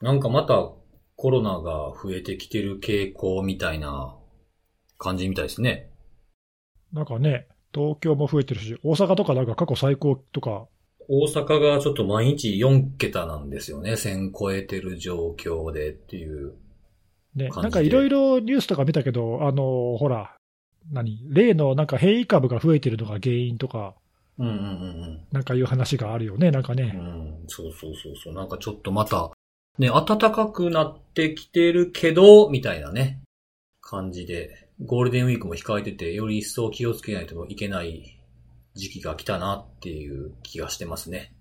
なんかまたコロナが増えてきてる傾向みたいな感じみたいですね。なんかね、東京も増えてるし、大阪とかなんか過去最高とか、大阪がちょっと毎日4桁なんですよね。1000超えてる状況でっていう。ね、なんかいろいろニュースとか見たけど、あの、ほら、何例のなんか変異株が増えてるのが原因とか、うんうんうんなんかいう話があるよね、なんかうん。うね。ん、そうそうそうそう。なんかちょっとまた、ね、暖かくなってきてるけど、みたいなね、感じで、ゴールデンウィークも控えてて、より一層気をつけないといけない時期が来たなっていう気がしてますね。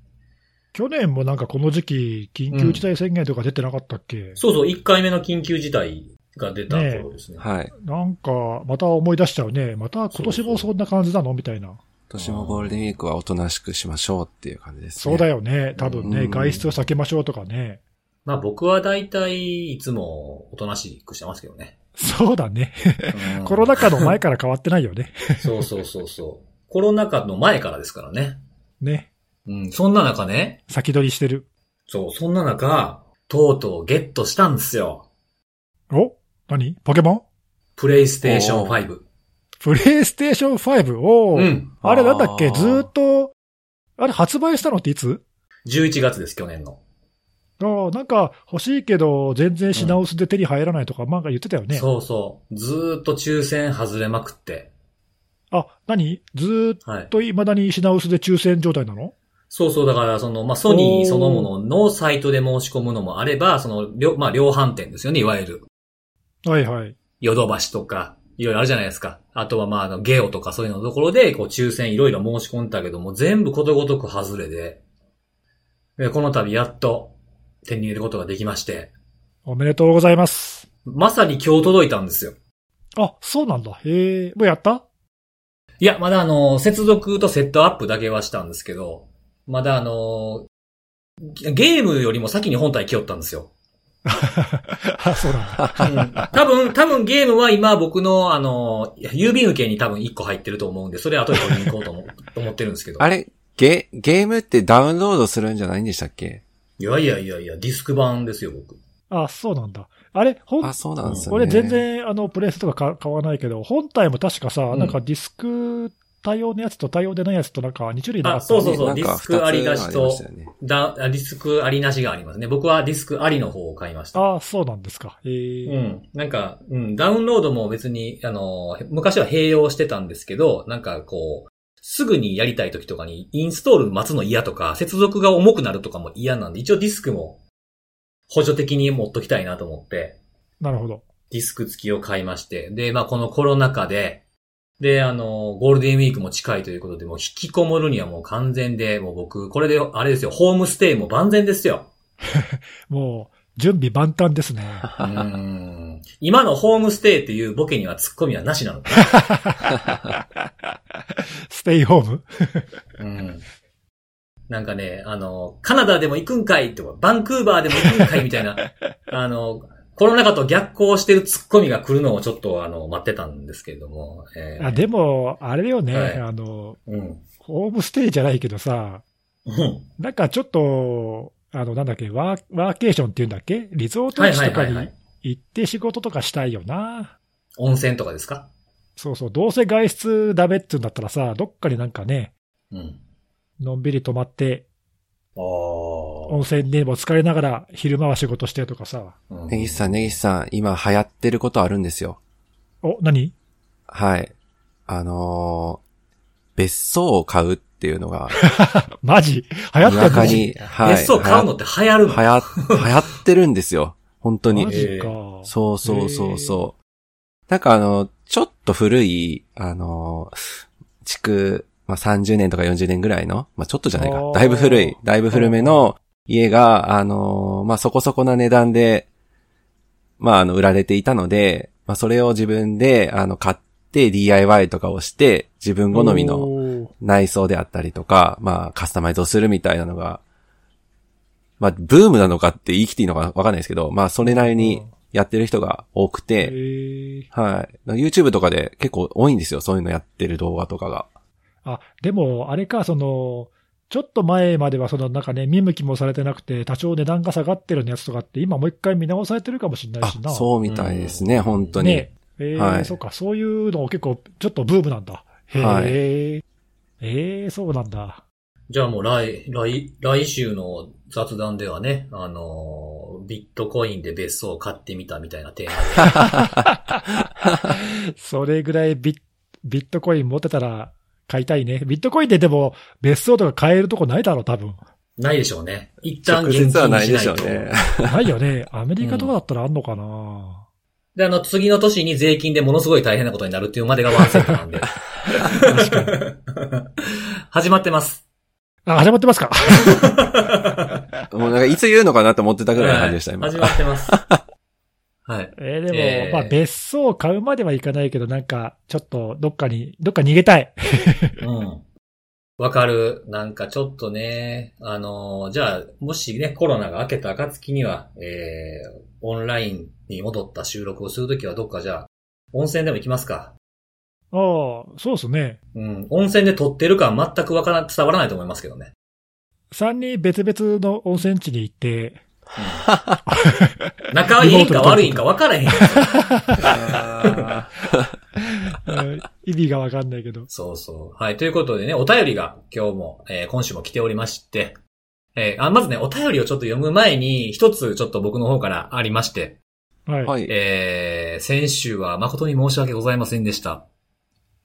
去年もなんかこの時期、緊急事態宣言とか出てなかったっけ、そうそう、1回目の緊急事態が出た頃ですね。はい。なんか、また思い出しちゃうね。また今年もそんな感じなの？みたいな。今年もゴールデンウィークはおとなしくしましょうっていう感じですね。そうだよね。多分ね、うん外出を避けましょうとかね。まあ僕は大体いつもおとなしくしてますけどね。そうだね。うんコロナ禍の前から変わってないよね。そうそうそうそう。コロナ禍の前からですからね。ね。うん、そんな中ね、先取りしてる。そう、そんな中、とうとうゲットしたんですよ。お？何？ポケモン？プレイステーション5。プレイステーション5。おーうん。あれなんだっけ？ずーっと、あれ発売したのっていつ？11月です、去年の。ああ、なんか欲しいけど、全然品薄で手に入らないとか、なんか言ってたよね。そうそう。ずーっと抽選外れまくって。あ、何？ずーっはい。と未だに品薄で抽選状態なの？そうそう、だから、その、まあ、ソニーそのもののサイトで申し込むのもあれば、その、両、まあ、量販店ですよね、いわゆる。はいはい。ヨドバシとか、いろいろあるじゃないですか。あとはまあ、あの、ゲオとかそういうのところで、こう、抽選いろいろ申し込んだけども、全部ことごとく外れで、でこの度やっと手に入れることができまして、おめでとうございます。まさに今日届いたんですよ。あ、そうなんだ。へえ、もうやった？いや、まだあの、接続とセットアップだけはしたんですけど、まだあの、ゲゲームよりも先に本体来よったんですよ。あ、そうなんだ。うん多分、多分ゲームは今僕のあの、郵便受けに多分1個入ってると思うんで、それ後で取りに行こうと思 思ってるんですけど。あれ、ゲ、ゲームってダウンロードするんじゃないんでしたっけ？いやいやいやいや、ディスク版ですよ、僕。あ、そうなんだ。あれ、ほんあ、そうなんですよね。俺全然、あの、プレスとかか買わないけど、本体も確かさ、うんなんかディスク対応のやつと対応でないやつとなんか2種類なかあ、ったそうそうそう、なんかディスクありなしとだ、あディスクありなしがありますね。僕はディスクありの方を買いました。あそうなんですか。えーうん。なんか、うん、ダウンロードも別に、あの、昔は併用してたんですけど、なんかこう、すぐにやりたい時とかにインストール待つの嫌とか、接続が重くなるとかも嫌なんで、一応ディスクも補助的に持っときたいなと思って、なるほど。ディスク付きを買いまして、で、まあこのコロナ禍で、で、あの、ゴールデンウィークも近いということで、もう引きこもるにはもう完全で、もう僕、これで、あれですよ、ホームステイも万全ですよ。もう、準備万端ですね。今のホームステイっていうボケにはツッコミはなしなの。ステイホームうん。なんかね、あの、カナダでも行くんかいとか、バンクーバーでも行くんかいみたいな、あの、コロナ禍と逆行してるツッコミが来るのをちょっとあの、待ってたんですけれども。えーあでも、あれよね、はいあの、うん。ホームステイじゃないけどさ、うん。なんかちょっと、あの、なんだっけ、ワーワーケーションっていうんだっけ？リゾート地とかに行って仕事とかしたいよな。温泉とかですか？そうそう、どうせ外出ダメって言うんだったらさ、どっかになんかね、うん。のんびり泊まって、あ温泉にも疲れながら昼間は仕事してとかさ。あ。うん根岸さん、根岸さん、今流行ってることあるんですよ。お、何？はい。あのー別荘を買うっていうのが、マジ？流行ってんのに、はい。別荘買うのって流行るの？流行、流行ってるんですよ。本当にマ。ジか。そうそうそうそう。なんかあの、ちょっと古い、あの、築、まあ、30年とか40年ぐらいの、まあ、ちょっとじゃないか。だいぶ古い、だいぶ古めの家が、あの、まあ、そこそこな値段で、まあ、あの、売られていたので、まあ、それを自分で、あの、買って DIY とかをして、自分好みの内装であったりとか、まあ、カスタマイズをするみたいなのが、まあ、ブームなのかって言い切っていいのかわかんないですけど、まあ、それなりにやってる人が多くえて、ーはい。YouTube とかで結構多いんですよ、そういうのやってる動画とかが。あ、でも、あれか、その、ちょっと前まではそのなんかね、見向きもされてなくて、多少値段が下がってるやつとかって、今もう一回見直されてるかもしれないあしな。、そうみたいですね、本当に。ねえーはいそうか、そういうの結構、ちょっとブームなんだ。へえ、はいええそうなんだ。じゃあもう来、来、来週の雑談ではね、あのービットコインで別荘を買ってみたみたいなテーマで。それぐらいビッビットコイン持ってたら買いたいね。ビットコインででも別荘とか買えるとこないだろう、多分。ないでしょうね。一旦直現金にしな接はないいでしょうと。ね。ないよね。アメリカとかだったらあんのかな、で、あの、次の年に税金でものすごい大変なことになるっていうまでがワンセットなんで。始まってます。あ、始まってますか？もうなんかいつ言うのかなと思ってたぐらいの感じでした、今。始まってます。はい。えーでも、えーまあ別荘を買うまではいかないけど、なんか、ちょっとどっかに、どっか逃げたい。うん。わかる。なんかちょっとね、あのーじゃあ、もしね、コロナが明けた暁には、えー、オンラインに戻った収録をするときはどっかじゃあ、温泉でも行きますか？ああ、そうですね。うん。温泉で撮ってる感全くわから、伝わらないと思いますけどね。3人別々の温泉地に行って、仲いいんか悪いんか分からへん 意味がわかんないけど。そうそう。はい。ということでね、お便りが今日も、えー今週も来ておりまして、えーあ、まずね、お便りをちょっと読む前に、一つちょっと僕の方からありまして、はい。ーはい。えー先週は誠に申し訳ございませんでした。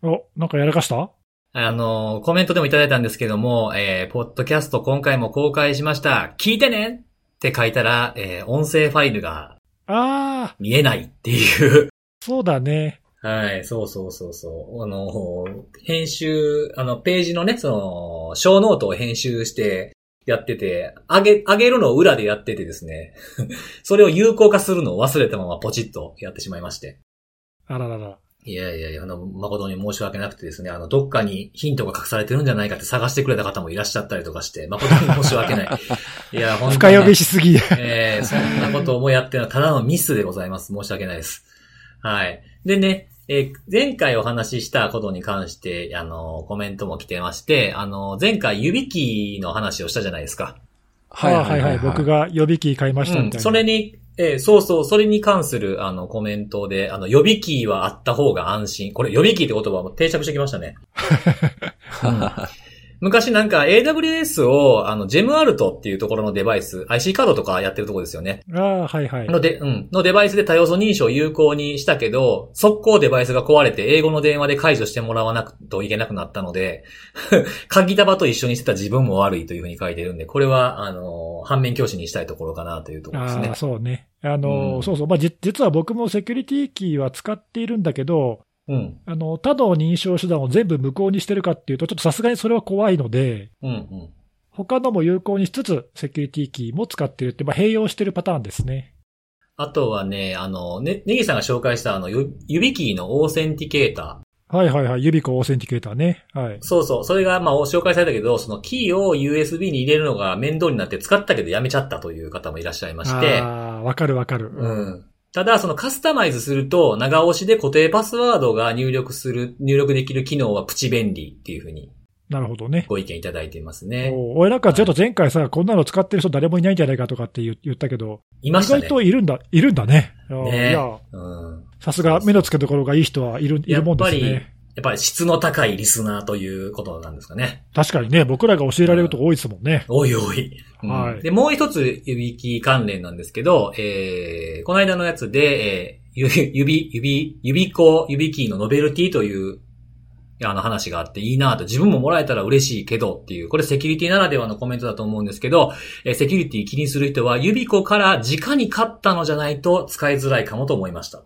お、なんかやらかした？あの、コメントでもいただいたんですけども、えーポッドキャスト今回も公開しました。聞いてねって書いたら、えー音声ファイルがああ、見えないっていう。そうだね。はい、そうそうそうそう。あの、編集、あの、ページのね、その、ショーノートを編集してやってて、上げ、上げるのを裏でやっててですね、それを有効化するのを忘れたままポチッとやってしまいまして。あららら。いやいやいや、あの、誠に申し訳なくてですね、あの、どっかにヒントが隠されてるんじゃないかって探してくれた方もいらっしゃったりとかして、誠に申し訳ない。いや、本当に、深読みしすぎ。えー、そんなことをもやってるのはただのミスでございます。申し訳ないです。はい。でね、えー前回お話ししたことに関して、あの、コメントも来てまして、あの、前回指キーの話をしたじゃないですか。はいはいはい。僕が予備機買いましたうん。みたいな。それに、えーそうそう、それに関する、あの、コメントで、あの、予備キーはあった方が安心。これ、予備キーって言葉も定着してきましたね。うん昔なんか AWS を、あの、ジェムアルトっていうところのデバイス、IC カードとかやってるところですよね。ああ、はいはい。ので、うん。のデバイスで多要素認証を有効にしたけど、速攻デバイスが壊れて英語の電話で解除してもらわなくといけなくなったので、鍵束と一緒にしてた自分も悪いというふうに書いてるんで、これは、あの、反面教師にしたいところかなというところですねああ、。そうね。あの、うんそうそう。まあ、じ実は僕もセキュリティキーは使っているんだけど、うん。あの、他の認証手段を全部無効にしてるかっていうと、ちょっとさすがにそれは怖いので、うん、うん。他のも有効にしつつ、セキュリティキーも使ってるって、まあ、併用してるパターンですね。あとはね、あの、ね、ネギさんが紹介したあの、ゆ指キーのオーセンティケーター。はいはいはい。ユビコオーセンティケーターね。はい。そうそう。それが、まあ、紹介されたけど、そのキーを USB に入れるのが面倒になって使ったけどやめちゃったという方もいらっしゃいまして。ああ、わかるわかる。うん。ただ、そのカスタマイズすると、長押しで固定パスワードが入力する、入力できる機能はプチ便利っていうふうになるほどね。ご意見いただいていますね。お俺なんかちょっと前回さ、こんなの使ってる人誰もいないんじゃないかとかって言言ったけど、意いましたね。外といるんだ、いるんだね。ねいや、うん。さすが目の付けどころがいい人はいる、いるもんですやっぱりね。やっぱり質の高いリスナーということなんですかね。確かにね、僕らが教えられると多いですもんね。おいおい。うんはいで、もう一つ指キー関連なんですけど、えー、この間のやつで、えー、指、指、指、指子、指キーのノベルティという、あの話があっていいなと、自分ももらえたら嬉しいけどっていう、これセキュリティならではのコメントだと思うんですけど、えーセキュリティ気にする人は指子から直に買ったのじゃないと使いづらいかもと思いました。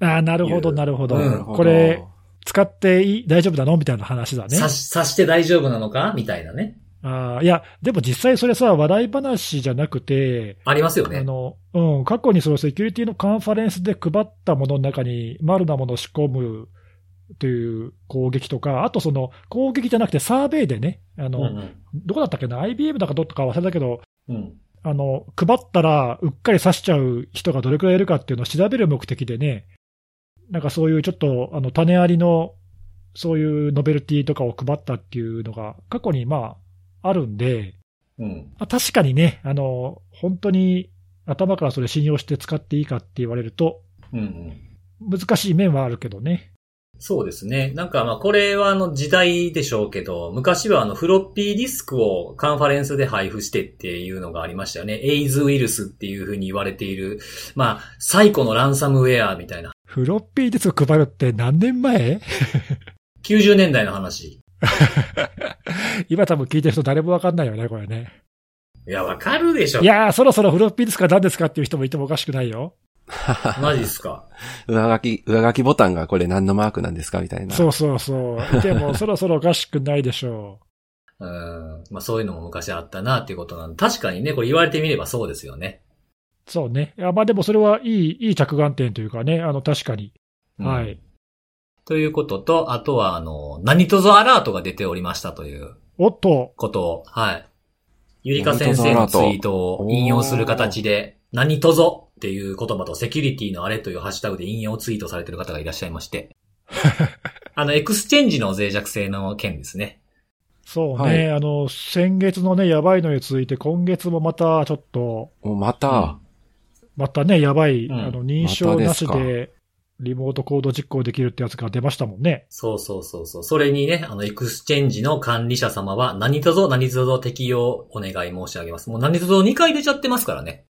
ああ、なるほど、なるほど。うんなるほどこれ、使っていい、大丈夫なの？みたいな話だね。刺し、刺して大丈夫なのか？みたいなね。あーいや、でも実際それさ、話題話じゃなくて、ありますよね。あの、うん、過去にそのセキュリティのカンファレンスで配ったものの中に、丸なものを仕込むという攻撃とか、あとその攻撃じゃなくてサーベイでね、あの、うんうん。どこだったっけな、IBM だかどっか忘れたけど、うん。あの、配ったらうっかり刺しちゃう人がどれくらいいるかっていうのを調べる目的でね、なんかそういうちょっと、あの、種ありの、そういうノベルティとかを配ったっていうのが、過去にまあ、あるんで、うん。まあ確かにね、あの、本当に頭からそれ信用して使っていいかって言われると、うんうん。難しい面はあるけどね。そうですね。なんかまあこれはあの時代でしょうけど、昔はあのフロッピーディスクをカンファレンスで配布してっていうのがありましたよね。エイズウイルスっていう風に言われている、まあ最古のランサムウェアみたいな。フロッピーディスク配るって何年前？90年代の話。今多分聞いてる人誰もわかんないよね、これね。いや、わかるでしょい。やー、そろそろフロッピーディスクは何ですかっていう人もいてもおかしくないよ。マジっすか。上書き、上書きボタンがこれ何のマークなんですかみたいな。そうそうそう。でも、そろそろおかしくないでしょうん。まあそういうのも昔あったなっていうことなんで、確かにね、これ言われてみればそうですよね。う。そうね。いやまあでもそれはいい、いい着眼点というかね、あの、確かに。うんはい。ということと、あとはあの、何とぞアラートが出ておりましたというおっと、ことを、はい。ゆりか先生のツイートを引用する形で、何とぞっていう言葉とセキュリティのあれというハッシュタグで引用ツイートされている方がいらっしゃいまして。あの、 Exchange の脆弱性の件ですね。そうね、はいあの、先月のね、やばいのに続いて、今月もまたちょっと、おまた、またね、やばい、うんあの、認証なしでで、リモートコード実行できるってやつが出ましたもんね。そうそうそうそう。それにね、あの、 Exchange の管理者様は、何とぞ何とぞ適用お願い申し上げます。もう何とぞ2回出ちゃってますからね。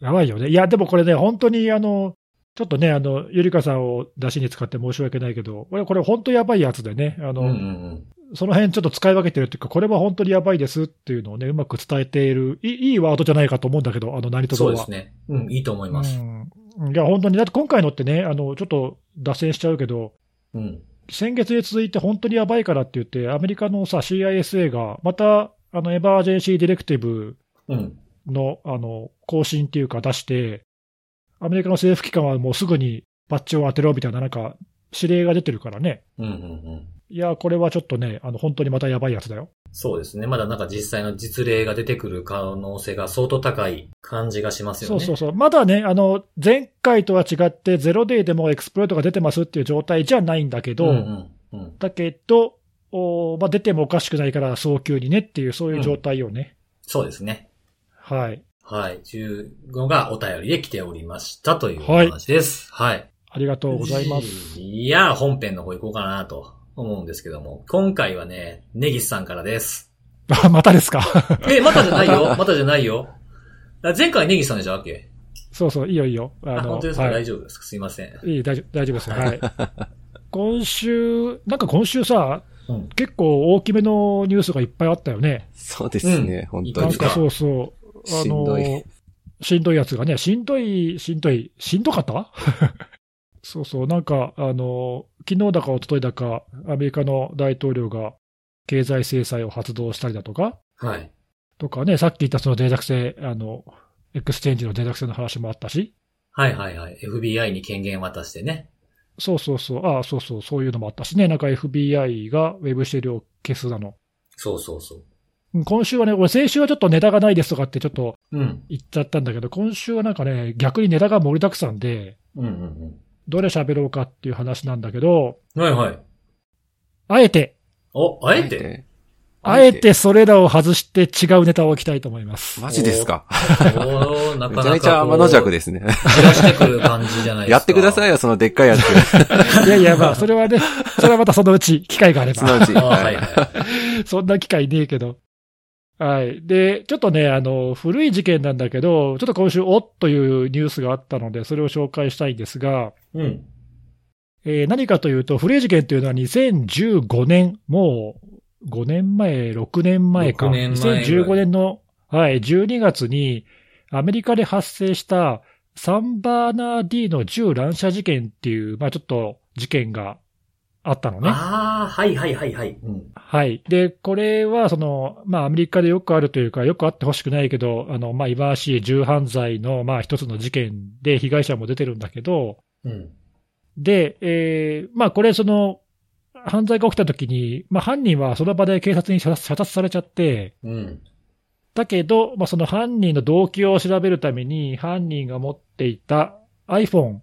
やばいよね。いや、でもこれね、本当にあの、ちょっとね、あの、ゆりかさんを出しに使って申し訳ないけど、これ、これ本当やばいやつでね、あの、うんうんうん。その辺ちょっと使い分けてるっていうか、これは本当にやばいですっていうのをね、うまく伝えている、いいいいワードじゃないかと思うんだけど、あの、何とぞは。そうですね。うん、いいと思います。うん。いや、本当に、だって今回のってね、あの、ちょっと脱線しちゃうけど、うん。先月に続いて本当にやばいからって言って、アメリカのさ、CISA が、また、あの、 Emergency Directive うん。の、あの、更新っていうか出して、アメリカの政府機関はもうすぐにパッチを当てろみたいな、なんか、指令が出てるからね。うんうんうん。いや、これはちょっとね、あの、本当にまたやばいやつだよ。そうですね。まだなんか実際の実例が出てくる可能性が相当高い感じがしますよね。そうそうそう。まだね、あの、前回とは違って、ゼロデイでもエクスプロイトが出てますっていう状態じゃないんだけど、うんうんうん。だけど、おまあ、出てもおかしくないから早急にねっていう、そういう状態をね。そうですね。はい。はい。というのがお便りで来ておりましたというお話です。はい。ありがとうございます。いや、本編の方行こうかなと思うんですけども。今回はね、ネギスさんからです。あ、またですか？え、またじゃないよまたじゃないよあ前回ネギスさんでしたっけ？そうそう、いいよいいよ。ああ、本当ですか、はい大丈夫ですか？すいません。いい、大丈夫、大丈夫です。はい。今週、なんか今週さ、うん。結構大きめのニュースがいっぱいあったよね。そうですね、うん本当になん。かそうそう。あしんどいの、しんどいやつがね、しんどい、しんどい、しんどかった？そうそう、なんか、あの、昨日だか一昨日だか、アメリカの大統領が経済制裁を発動したりだとか、はい。とかね、さっき言ったその脆弱性、あの、 Exchange の脆弱性の話もあったし、はいはいはい。FBI に権限渡してね。そうそうそう、ああ、そうそう、そういうのもあったしね、なんか FBI がウェブ資料を消すなの。そうそうそう。うん今週はね、俺先週はちょっとネタがないですとかってちょっとうん。言っちゃったんだけど、今週はなんかね、逆にネタが盛りだくさんで、うんうんどれ喋ろうかっていう話なんだけど、うん。はいはい。あえて、お、あえて？あえてそれらを外して違うネタを置きたいと思います。マジですか？おーなかなか。めちゃめちゃ天の弱ですね。散らしてくる感じじゃないですか。やってくださいよ、そのでっかいやつ。いやいや、まあ、それはね、それはまたそのうち、機会があれば。そのうち。はい。そんな機会ねえけど。はい。で、ちょっとね、あの、古い事件なんだけど、ちょっと今週、おっというニュースがあったので、それを紹介したいんですが、うん。えー何かというと、古い事件というのは2015年、もう5年前、6年前か。6年前ぐらい2015年の、はい、12月に、アメリカで発生したサンバーナー D の銃乱射事件っていう、まあちょっと事件があったのね。ああ、はいはいはいはい。うん。はい。で、これは、その、まあ、アメリカでよくあるというか、よくあってほしくないけど、あの、まあ、いばわしい銃犯罪の、まあ、一つの事件で被害者も出てるんだけど、うん。で、えーまあ、これ、その、犯罪が起きた時に、まあ、犯人はその場で警察に射射殺されちゃって、うん。だけど、まあ、その犯人の動機を調べるために、犯人が持っていた iPhone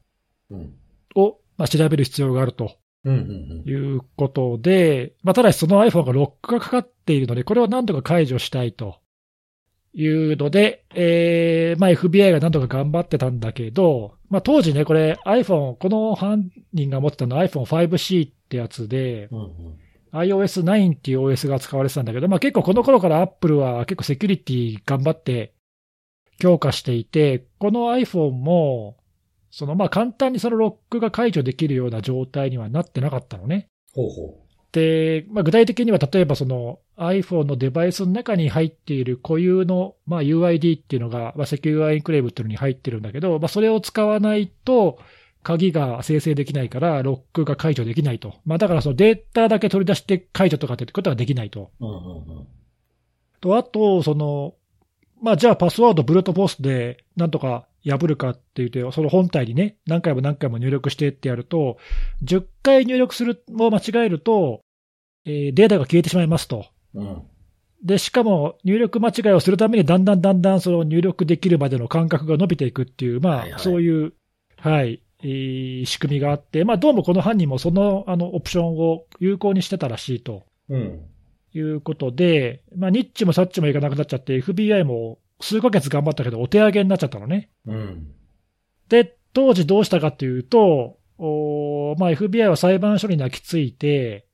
うん。を、まあ、調べる必要があると。いうことで、まあ、ただしその iPhone がロックがかかっているので、これをなんとか解除したいというので、えー、まあ FBI がなんとか頑張ってたんだけど、まあ当時ね、これ iPhone、この犯人が持ってたのは iPhone5C ってやつで、うん。うんうん iOS9 っていう OS が使われてたんだけど、まあ結構この頃から Apple は結構セキュリティ頑張って強化していて、この iPhone も、そのまあ簡単にそのロックが解除できるような状態にはなってなかったのね。ほうほで、まあ、具体的には例えばその iPhone のデバイスの中に入っている固有の、まあ、UID っていうのが、まあ、セキュアエンクレーブっていうのに入ってるんだけど、まあ、それを使わないと鍵が生成できないからロックが解除できないと。まあ、だからそのデータだけ取り出して解除とかってことはできないと。う。うんうんうん。と、あと、その、まあ、じゃあパスワードブルートフォースでなんとか破るかって言って、その本体にね、何回も何回も入力してってやると、10回入力するのを間違えると、えーデータが消えてしまいますと。うん。で、しかも入力間違いをするためにだんだんだんだんその入力できるまでの間隔が伸びていくっていう、まあ、はいはいそういう、はい、えー仕組みがあって、まあ、どうもこの犯人もその、あの、オプションを有効にしてたらしいと。うん。いうことで、まあ、ニッチもサッチもいかなくなっちゃって、FBI も数ヶ月頑張ったけど、お手上げになっちゃったのね。うん。で、当時どうしたかというと、まあ、FBI は裁判所に泣きついて、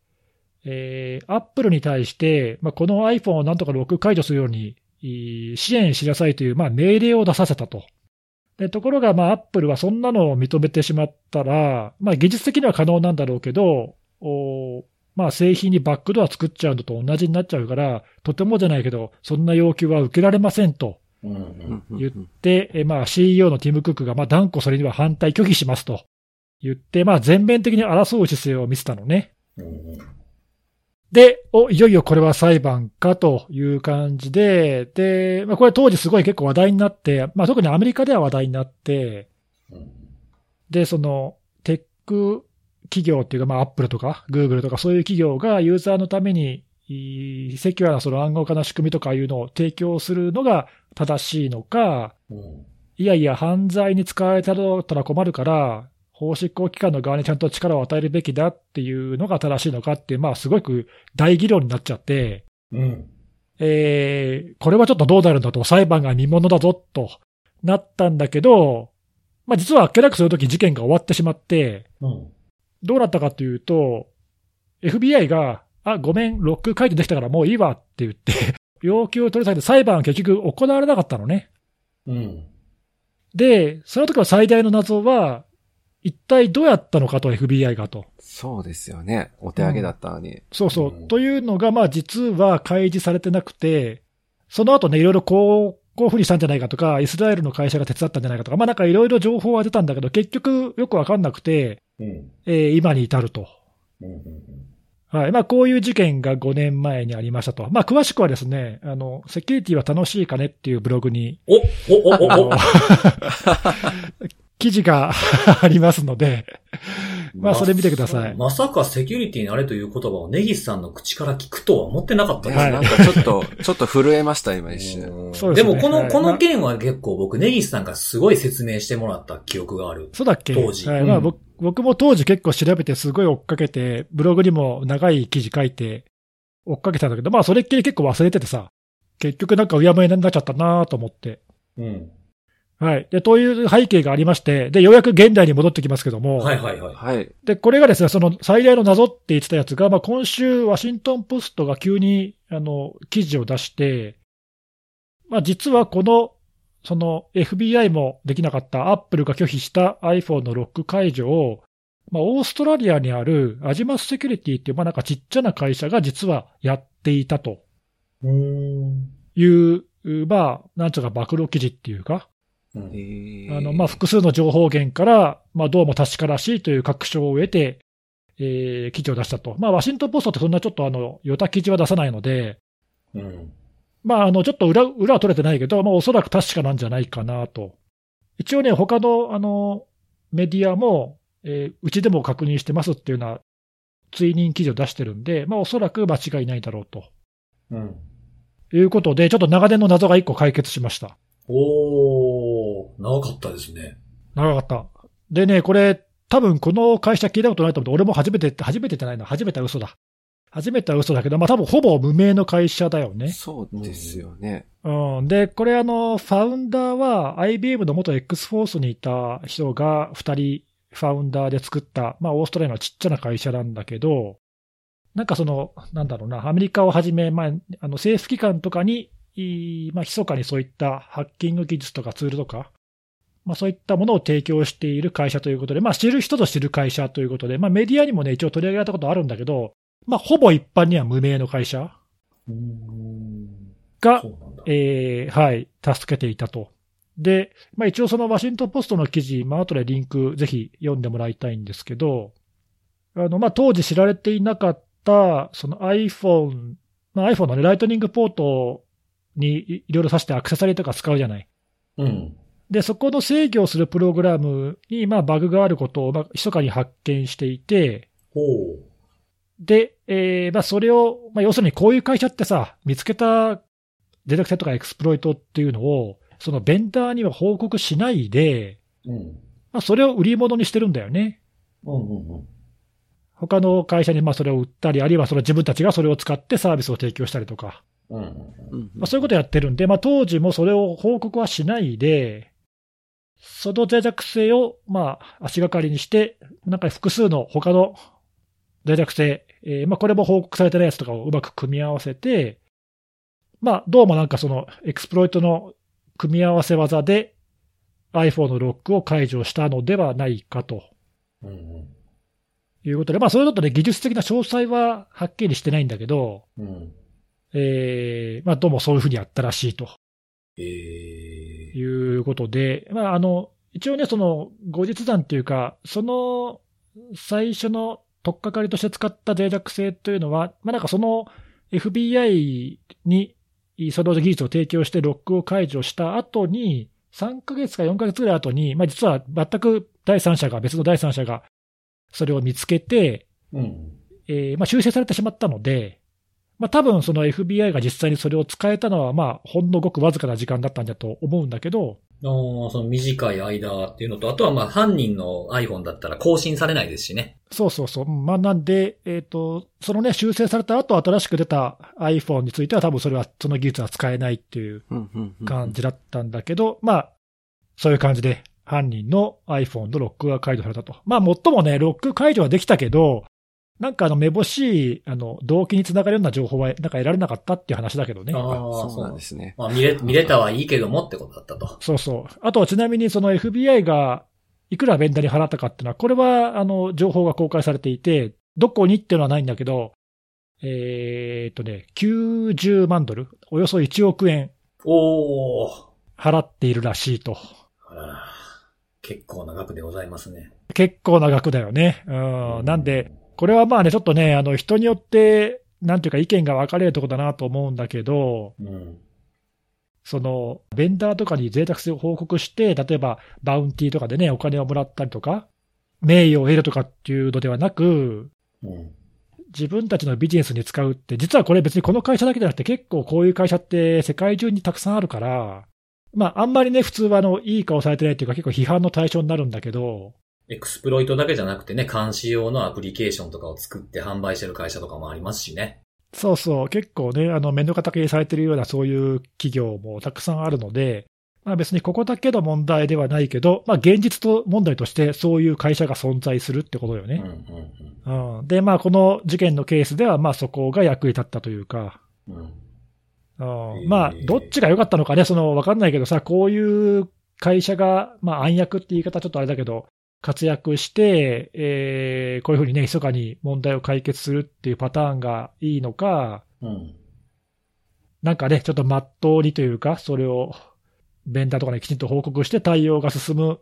えー、アップルに対して、まあ、この iPhone をなんとかロック解除するようにい支援しなさいという、まあ、命令を出させたと。でところが、まあ、アップルはそんなのを認めてしまったら、まあ、技術的には可能なんだろうけど、おーまあ、製品にバックドア作っちゃうのと同じになっちゃうから、とてもじゃないけど、そんな要求は受けられませんと。うんうん。言で、えまあ、CEO のティム・クックが、まあ、断固それには反対拒否しますと言って、まあ、全面的に争う姿勢を見せたのね。うんうん。で、お、いよいよこれは裁判かという感じで、で、まあ、これ当時すごい結構話題になって、まあ、特にアメリカでは話題になって、うんで、その、テック企業っていうか、まあ、アップルとか、グーグルとかそういう企業がユーザーのために、いセキュアなその暗号化の仕組みとかいうのを提供するのが正しいのか、うん。いやいや、犯罪に使われたら困るから、法執行機関の側にちゃんと力を与えるべきだっていうのが正しいのかって、まあ、すごく大議論になっちゃって、うん。えーこれはちょっとどうなるんだと、裁判が見ものだぞとなったんだけど、まあ、実はあっけなくその時事件が終わってしまって、うん。どうなったかというと、FBI が、あ、ごめん、ロック解除できたからもういいわって言って、要求を取り下げて裁判は結局行われなかったのね。うん。で、その時の最大の謎は、一体どうやったのかと、FBI がと。そうですよね。お手上げだったのに。そうそう。うんというのが、まあ実は開示されてなくて、その後ね、いろいろこう、こういうふうにしたんじゃないかとか、イスラエルの会社が手伝ったんじゃないかとか、まあなんかいろいろ情報は出たんだけど、結局よくわかんなくて、うん。えー今に至ると。うんうんはい。まあこういう事件が5年前にありましたと。まあ詳しくはですね、あの、セキュリティは楽しいかねっていうブログに、お、お、お、お、お、記事がありますので、まあそれ見てください。まさかセキュリティになれという言葉をネギスさんの口から聞くとは思ってなかったですはいなんかちょっと、ちょっと震えました、今一瞬。ですねでもこの、はいこの件は結構僕、ネギスさんがすごい説明してもらった記憶がある。そうだっけ？当時はい。うんまあ僕僕も当時結構調べてすごい追っかけて、ブログにも長い記事書いて追っかけたんだけど、まあそれっきり結構忘れててさ、結局なんかうやむやになっちゃったなと思って。うん。はい。で、という背景がありまして、で、ようやく現代に戻ってきますけども、はいはいはい。はい。で、これがですね、その最大の謎って言ってたやつが、まあ今週ワシントンポストが急に、あの、記事を出して、まあ実はこの、その FBI もできなかった、アップルが拒否した iPhone のロック解除を、まあオーストラリアにあるアジマスセキュリティっていう、まあなんかちっちゃな会社が実はやっていたとうーん。いう、まあ、なんちゅうか暴露記事っていうか、あの、まあ、複数の情報源から、まあ、どうも確からしいという確証を得て、えー記事を出したと。まあ、ワシントンポストってそんなちょっとあの、ヨタ記事は出さないので、うん。まあ、あの、ちょっと裏、裏は取れてないけど、まあ、おそらく確かなんじゃないかなと。一応ね、他の、あの、メディアも、えーうちでも確認してますっていうような、追認記事を出してるんで、まあ、おそらく間違いないだろうと。うん。いうことで、ちょっと長年の謎が一個解決しました。おー、長かったですね。長かった。でね、これ、多分この会社聞いたことないと思って、俺も初めて、初めてじゃないな、初めては嘘だ。初めては嘘だけど、まあ多分ほぼ無名の会社だよね。そうですよね。うん。で、これあの、ファウンダーは IBM の元 X フォースにいた人が2人ファウンダーで作った、まあオーストラリアのちっちゃな会社なんだけど、なんかその、なんだろうな、アメリカをはじめ、まあ、あの政府機関とかに、いまあ、密かにそういったハッキング技術とかツールとか、まあ、そういったものを提供している会社ということで、まあ、知る人ぞ知る会社ということで、まあ、メディアにもね、一応取り上げられたことあるんだけど、まあ、ほぼ一般には無名の会社うん。が。えーはい、助けていたと。で、まあ、一応そのワシントンポストの記事、まあ、後でリンクぜひ読んでもらいたいんですけど、あの、まあ、当時知られていなかった、その iPhone、まあ、iPhone のね、ライトニングポートにいいろいろ挿してアクセサリーとか使うじゃない。うん。で、そこの制御をするプログラムに、まあ、バグがあることを、まあ、密かに発見していて、ほう。で、えーまあ、それを、まあ、要するにこういう会社ってさ、見つけたデタクセとかエクスプロイトっていうのを、そのベンダーには報告しないで、うん。まあ、それを売り物にしてるんだよね。うんうんうん。他の会社にまあそれを売ったり、あるいはその自分たちがそれを使ってサービスを提供したりとか、うんうんうんまあ、そういうことをやってるんで、まあ、当時もそれを報告はしないで、その脆弱性をまあ足がかりにして、なんか複数の他の脆弱性、えーまあ、これも報告されてないやつとかをうまく組み合わせて、まあ、どうもなんかそのエクスプロイトの組み合わせ技で iPhone のロックを解除したのではないかとうんうんいうことで、まあ、それだとね、技術的な詳細ははっきりしてないんだけど、うん。えーまあ、どうもそういうふうにやったらしいとええ。いうことで、まあ、あの、一応ね、その後日談っていうか、その最初の取っかかりとして使った脆弱性というのは、まあ、なんかその FBI にその技術を提供してロックを解除した後に、3ヶ月か4ヶ月ぐらい後に、まあ、実は全く第三者が、別の第三者がそれを見つけて、うん。えーまあ、修正されてしまったので、まあ多分その FBI が実際にそれを使えたのは、まあ、ほんのごくわずかな時間だったんだと思うんだけど、ああ、その短い間っていうのと、あとはまあ犯人の iPhone だったら更新されないですしね。そうそうそう、まあ、なんで、えっ、と、そのね、修正された後、新しく出た iPhone については、多分それは、その技術は使えないっていう感じだったんだけど、まあ、そういう感じで、犯人の iPhone のロックが解除されたと。まあ、もっともね、ロック解除はできたけど、なんかあの、めぼしい、あの、動機につながるような情報は、なんか得られなかったっていう話だけどね。ああ、そうなんですね。まあ見れ、見れたはいいけどもってことだったと。そうそう。あと、ちなみにその FBI がいくらベンダーに払ったかっていうのは、これは、あの、情報が公開されていて、どこにっていうのはないんだけど、えーっとね、90万ドル、およそ1億円おー。払っているらしいと。結構な額でございますね。結構な額だよね。うん。なんで、これはまあね、ちょっとね、あの、人によって、なんていうか意見が分かれるとこだなと思うんだけど、うん。その、ベンダーとかに脆弱性を報告して、例えばバウンティーとかでね、お金をもらったりとか、名誉を得るとかっていうのではなく、うん。自分たちのビジネスに使うって、実はこれ別にこの会社だけじゃなくて結構こういう会社って世界中にたくさんあるから、まああんまりね、普通はあの、いい顔されてないっていうか結構批判の対象になるんだけど、エクスプロイトだけじゃなくてね、監視用のアプリケーションとかを作って販売してる会社とかもありますしね。そうそう、結構ね、あの、面倒傾きにされてるようなそういう企業もたくさんあるので、まあ別にここだけの問題ではないけど、まあ現実と問題としてそういう会社が存在するってことようん、うね。ん、うん。で、まあこの事件のケースでは、まあそこが役に立ったというか、うん。まあ、どっちが良かったのかね、その、わかんないけどさ、こういう会社が、まあ、暗躍って言い方ちょっとあれだけど、活躍して、えーこういうふうにね、密かに問題を解決するっていうパターンがいいのか、うん。なんかね、ちょっとまっとうにというか、それを、ベンダーとかにきちんと報告して対応が進む。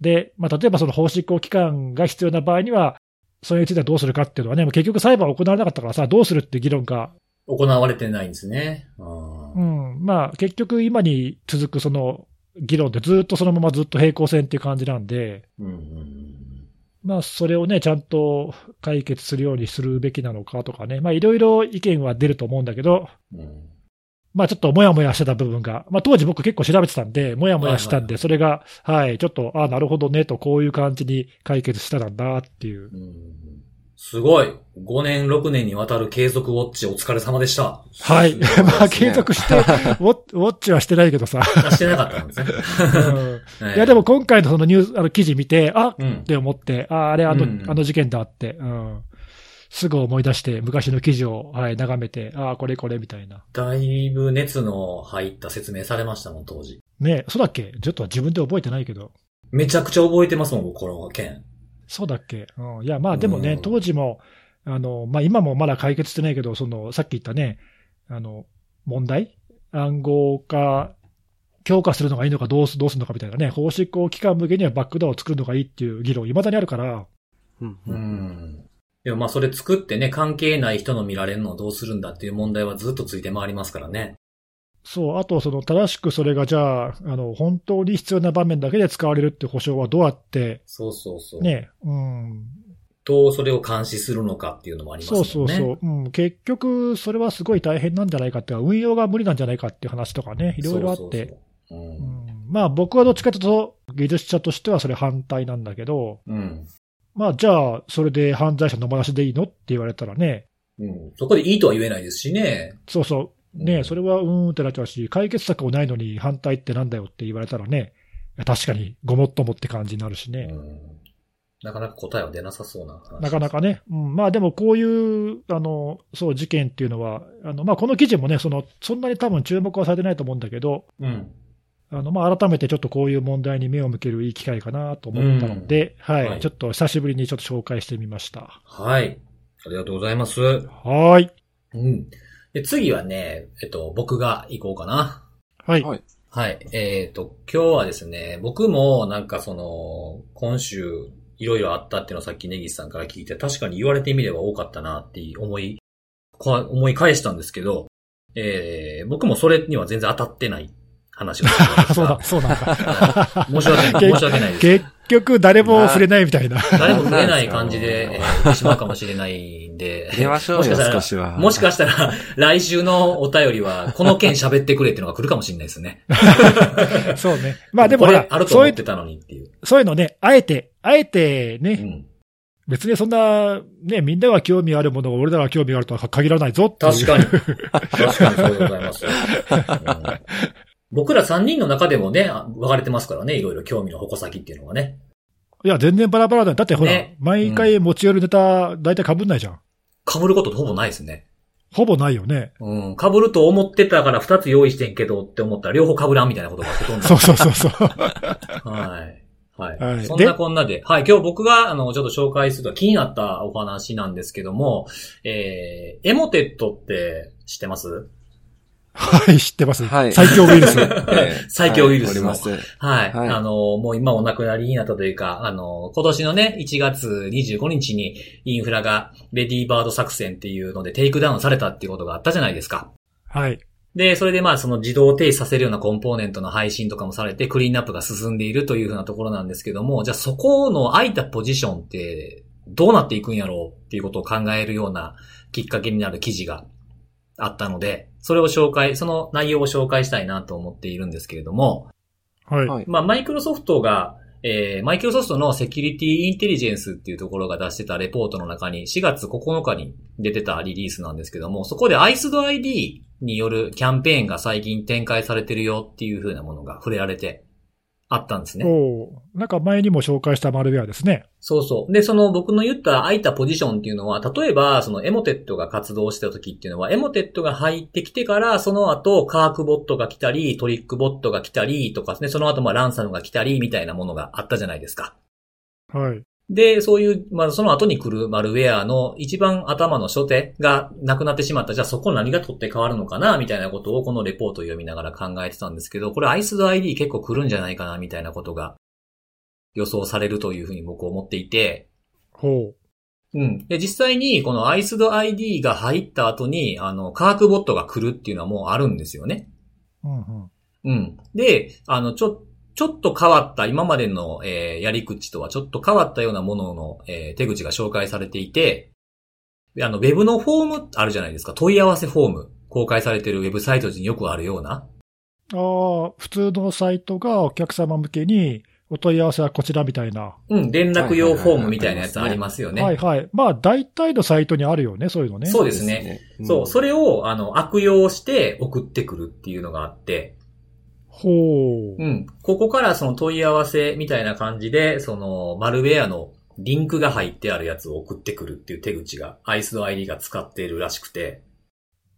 で、まあ、例えばその法執行機関が必要な場合には、それについてはどうするかっていうのはね、結局裁判は行われなかったからさ、どうするって議論が行われてないんですね。うん、まあ、結局、今に続くその議論で、ずっとそのままずっと平行線っていう感じなんで、うん、うん、まあ、それをね、ちゃんと解決するようにするべきなのかとかね、まあ、いろいろ意見は出ると思うんだけど、まあちょっともやもやしてた部分が、まあ当時僕結構調べてたんで、もやもやしたんで、それが、はい、ちょっと、ああ、なるほどね、と、こういう感じに解決したんだっていう。うんすごい。5年、6年にわたる継続ウォッチお疲れ様でした。はい。まあ継続して、ウォッウォッチはしてないけどさ。あしてなかったんですね。うんいやでも今回のそのニュース、あの記事見て、あうんって思って、ああれあの、うんあの事件だって、うん。すぐ思い出して、昔の記事を、はい、眺めて、ああ、これこれみたいな。だいぶ熱の入った説明されましたもん、当時。ねそうだっけ？ちょっと自分で覚えてないけど。めちゃくちゃ覚えてますもん、僕この件。そうだっけ？うん。いや、まあでもね、うん当時も、あの、まあ今もまだ解決してないけど、その、さっき言ったね、あの、問題？暗号化、強化するのがいいのかどうす、どうするのかみたいなね、法執行機関向けにはバックドアを作るのがいいっていう議論、未だにあるから、うんう。ん。でもまあそれ作ってね、関係ない人の見られるのをどうするんだっていう問題はずっとついて回りますからね。そう、あと、その、正しくそれがじゃあ、あの、本当に必要な場面だけで使われるって保証はどうやって、そうそうそう。ね、うん、どうそれを監視するのかっていうのもありますそもんね。うそうそう、うん、結局、それはすごい大変なんじゃないかっていうか、運用が無理なんじゃないかっていう話とかね、いろいろあって、まあ僕はどっちかというと、技術者としてはそれ反対なんだけど、うん。まあじゃあ、それで犯罪者野放しでいいのって言われたらね、うん。そこでいいとは言えないですしね。そうそう、ね、それはうーんってなっちゃうし、解決策もないのに反対ってなんだよって言われたらね、確かにごもっともって感じになるしね。うん。なかなか答えは出なさそうな話。なかなかね、うん、まあでもこういう、あの、そう、事件っていうのは、あの、まあこの記事もね、その、そんなに多分注目はされてないと思うんだけど、うん。あの、まあ改めてちょっとこういう問題に目を向けるいい機会かなと思ったので、はい、はいちょっと久しぶりにちょっと紹介してみました。はい。ありがとうございます。はーい。うん。で、次はね、えっと、僕が行こうかな。はい。はいはい。えっ、と、今日はですね、僕もなんかその、今週いろいろあったっていうのをさっき根岸さんから聞いて、確かに言われてみれば多かったなって思い、こ思い返したんですけど、えー、僕もそれには全然当たってない話をしてるんですそうがだ、そうなんだ。申し訳ない、申し訳ないです。結局誰も触れないみたいな。誰も触れない感じで、えー言ってしまうかもしれないんで。出ましょうよもかしたら少しはもしかしたら、来週のお便りは、この件喋ってくれっていうのが来るかもしれないですね。そうね。まあでもほらこれある、と思って、たのにっていう。そういうのね、あえて、あえてね、うん。別にそんな、ね、みんなが興味あるものが俺らが興味があるとは限らないぞっていう。確かに。確かにそうでございます。う ん僕ら3人の中でもね、あ分かれてますからね、いろいろ興味の矛先っていうのがね。いや、全然バラバラだよ。だってほら、ね毎回持ち寄るネタ、大体被んないじゃん。被ることほぼないですね。ほぼないよね。うん。被ると思ってたから2つ用意してんけどって思ったら両方被らんみたいなことがほとんど。そうそうそうそう。はい。はい。はいそんなこんなで、はい、今日僕が、あの、ちょっと紹介すると気になったお話なんですけども、えー、エモテットって知ってます？はい、知ってます。はい最強ウイルス。ええ最強ウイルスのはいおります。はい。はいあの、もう今お亡くなりになったというか、あの、今年のね、1月25日にインフラが Ladybird 作戦っていうのでテイクダウンされたっていうことがあったじゃないですか。はい。で、それでまあその自動停止させるようなコンポーネントの配信とかもされてクリーンアップが進んでいるというふうなところなんですけども、じゃあそこの空いたポジションってどうなっていくんやろうっていうことを考えるようなきっかけになる記事があったので、それを紹介、その内容を紹介したいなと思っているんですけれども、はい。はいまあ、マイクロソフトが、えー、マイクロソフトのセキュリティインテリジェンスっていうところが出してたレポートの中に4月9日に出てたリリースなんですけども、そこで ISDID によるキャンペーンが最近展開されてるよっていう風なものが触れられてあったんですね。おーなんか前にも紹介したマルウェアですね。そうそう。で、その僕の言った空いたポジションっていうのは、例えば、そのエモテットが活動した時っていうのは、エモテットが入ってきてから、その後、カークボットが来たり、トリックボットが来たりとかですね、その後、まあ、ランサムが来たり、みたいなものがあったじゃないですか。はい。で、そういう、まあ、その後に来るマルウェアの一番頭の初手がなくなってしまった。じゃあそこ何が取って変わるのかなみたいなことをこのレポートを読みながら考えてたんですけど、これアイスド ID 結構来るんじゃないかなみたいなことが予想されるというふうに僕思っていて、ほうん。で、実際にこのアイスド ID が入った後に、あの、カークボットが来るっていうのはもうあるんですよね。う。うんうん。うん。で、あの、ちょ、ちょっと変わった、今までの、えーやり口とはちょっと変わったようなものの、えー手口が紹介されていて、であの、ウェブのフォームあるじゃないですか。問い合わせフォーム。公開されてるウェブサイトによくあるような。ああ、普通のサイトがお客様向けに、お問い合わせはこちらみたいな。うん、連絡用フォームみたいなやつありますよね。はいはい。まあ、大体のサイトにあるよね、そういうのね。そうですね。そう、それを、あの、悪用して送ってくるっていうのがあって、ほう。うん。ここからその問い合わせみたいな感じで、その、マルウェアのリンクが入ってあるやつを送ってくるっていう手口が、アイスド ID が使っているらしくて、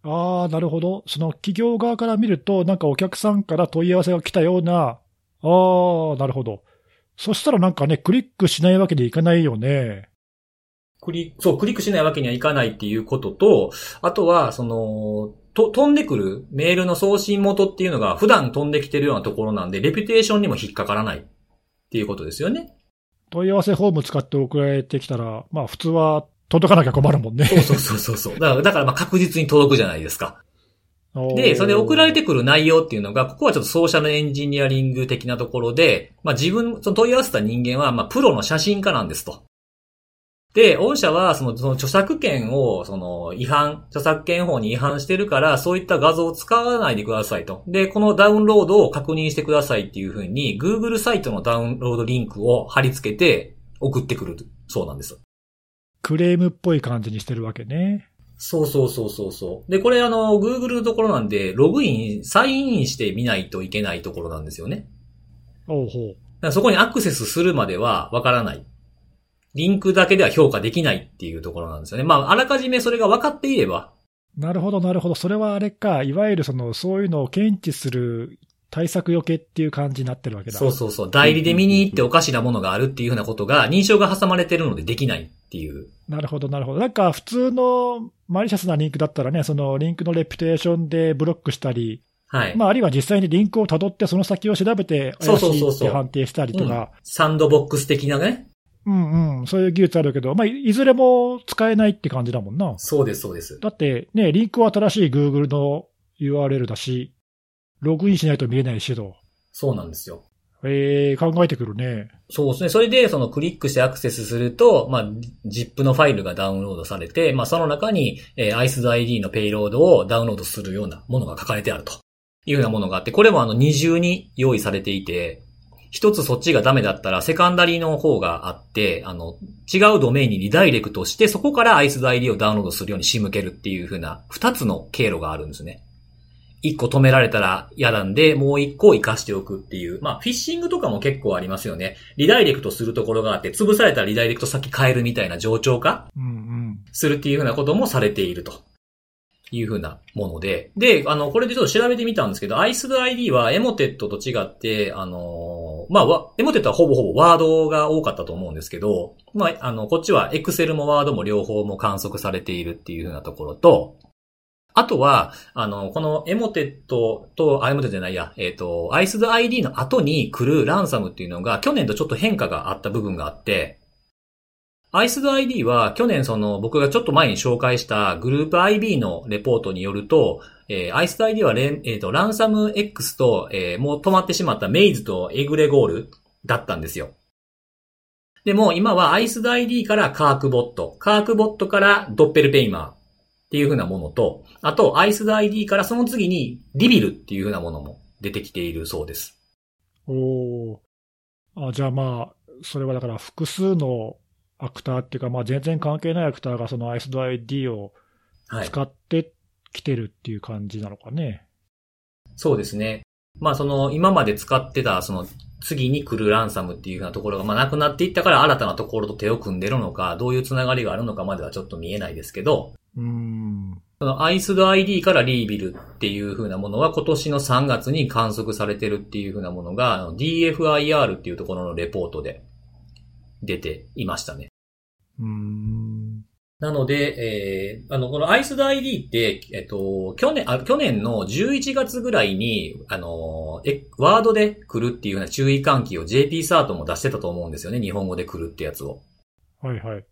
ああ、なるほど。その企業側から見ると、なんかお客さんから問い合わせが来たような、ああ、なるほど。そしたらなんかね、クリックしないわけにいかないよね。クリそう、クリックしないわけにはいかないっていうことと、あとは、その、と、飛んでくるメールの送信元っていうのが普段飛んできてるようなところなんで、レピュテーションにも引っかからないっていうことですよね。問い合わせフォーム使って送られてきたら、まあ普通は届かなきゃ困るもんね。そうそうそうそうそう。だから、だからまあ確実に届くじゃないですか。で、それで送られてくる内容っていうのが、ここはちょっとソーシャルエンジニアリング的なところで、まあ自分、その問い合わせた人間は、まあプロの写真家なんですと。で、御社は、その、その著作権を、その、違反、著作権法に違反してるから、そういった画像を使わないでくださいと。で、このダウンロードを確認してくださいっていうふうに、Google サイトのダウンロードリンクを貼り付けて送ってくるそうなんです。クレームっぽい感じにしてるわけね。そうそうそうそうそう。で、これあの、Google のところなんで、ログイン、サインインしてみないといけないところなんですよね。おうほう。そこにアクセスするまではわからない。リンクだけでは評価できないっていうところなんですよね。まあ、あらかじめそれが分かっていれば。なるほど、なるほど。それはあれか。いわゆるその、そういうのを検知する対策よけっていう感じになってるわけだ。そうそうそう。代理で見に行っておかしなものがあるっていうふうなことが認証が挟まれてるのでできないっていう。なるほど、なるほど。なんか普通のマリシャスなリンクだったらね、そのリンクのレピュテーションでブロックしたり、はい。まあ、あるいは実際にリンクを辿ってその先を調べてそうそうそう判定したりとか、サンドボックス的なね。うんうん、そういう技術あるけど、まあ、いいずれも使えないって感じだもんな。そうです、そうです。だってね、リンクは新しい Google の URL だし、ログインしないと見えないしと。そうなんですよ。えー、考えてくるね。そうですね。それで、そのクリックしてアクセスすると、まあ、ZIP のファイルがダウンロードされて、まあ、その中に、えー、IceID のペイロードをダウンロードするようなものが書かれてあるというようなものがあって、これもあの二重に用意されていて、一つそっちがダメだったら、セカンダリーの方があって、あの、違うドメインにリダイレクトして、そこから IceID をダウンロードするように仕向けるっていう風な、二つの経路があるんですね。一個止められたら嫌なんで、もう一個活かしておくっていう。まあ、フィッシングとかも結構ありますよね。リダイレクトするところがあって、潰されたらリダイレクト先変えるみたいな冗長化。するっていうふうなこともされていると。いうふうなもので。で、あの、これでちょっと調べてみたんですけど、IceID はエモテットと違って、あのまあ、エモテットはほぼほぼワードが多かったと思うんですけど、まあ、あの、こっちは Excel もワードも両方も観測されているっていうふうなところと、あとは、あの、このエモテットと、あ、エモテットじゃないや、えっ、と、アイスド ID の後に来るランサムっていうのが、去年とちょっと変化があった部分があって、アイスド ID は去年その僕がちょっと前に紹介したグループ IB のレポートによると、えー、 IcedID はレン、えっ、と、 RansomX と、えーもう止まってしまった Maze と Egregor だったんですよ。でも今はアイスド ID から Qakbot、Qakbot から DoppelPaymer っていう風なものと、あとアイスド ID からその次に REvil っていう風なものも出てきているそうです。おーあじゃあまあ、それはだから複数のアクターっていうか、まあ、全然関係ないアクターがその ISD をはい。使ってきてるっていう感じなのかね。そうですね。まあその今まで使ってたその次に来るランサムっていうようなところがまあなくなっていったから新たなところと手を組んでるのか、どういうつながりがあるのかまではちょっと見えないですけど、うーん。そのアイスド ID からリービルっていう風なものは今年の3月に観測されてるっていう風なものが DFIR っていうところのレポートで出ていましたね。うーん。なので、えー、あの、このアイスド ID って、えっと、去年、あ、去年の11月ぐらいに、あの、え、ワードで来るっていうような注意喚起を JP サートも出してたと思うんですよね。日本語で来るってやつを。はいはい。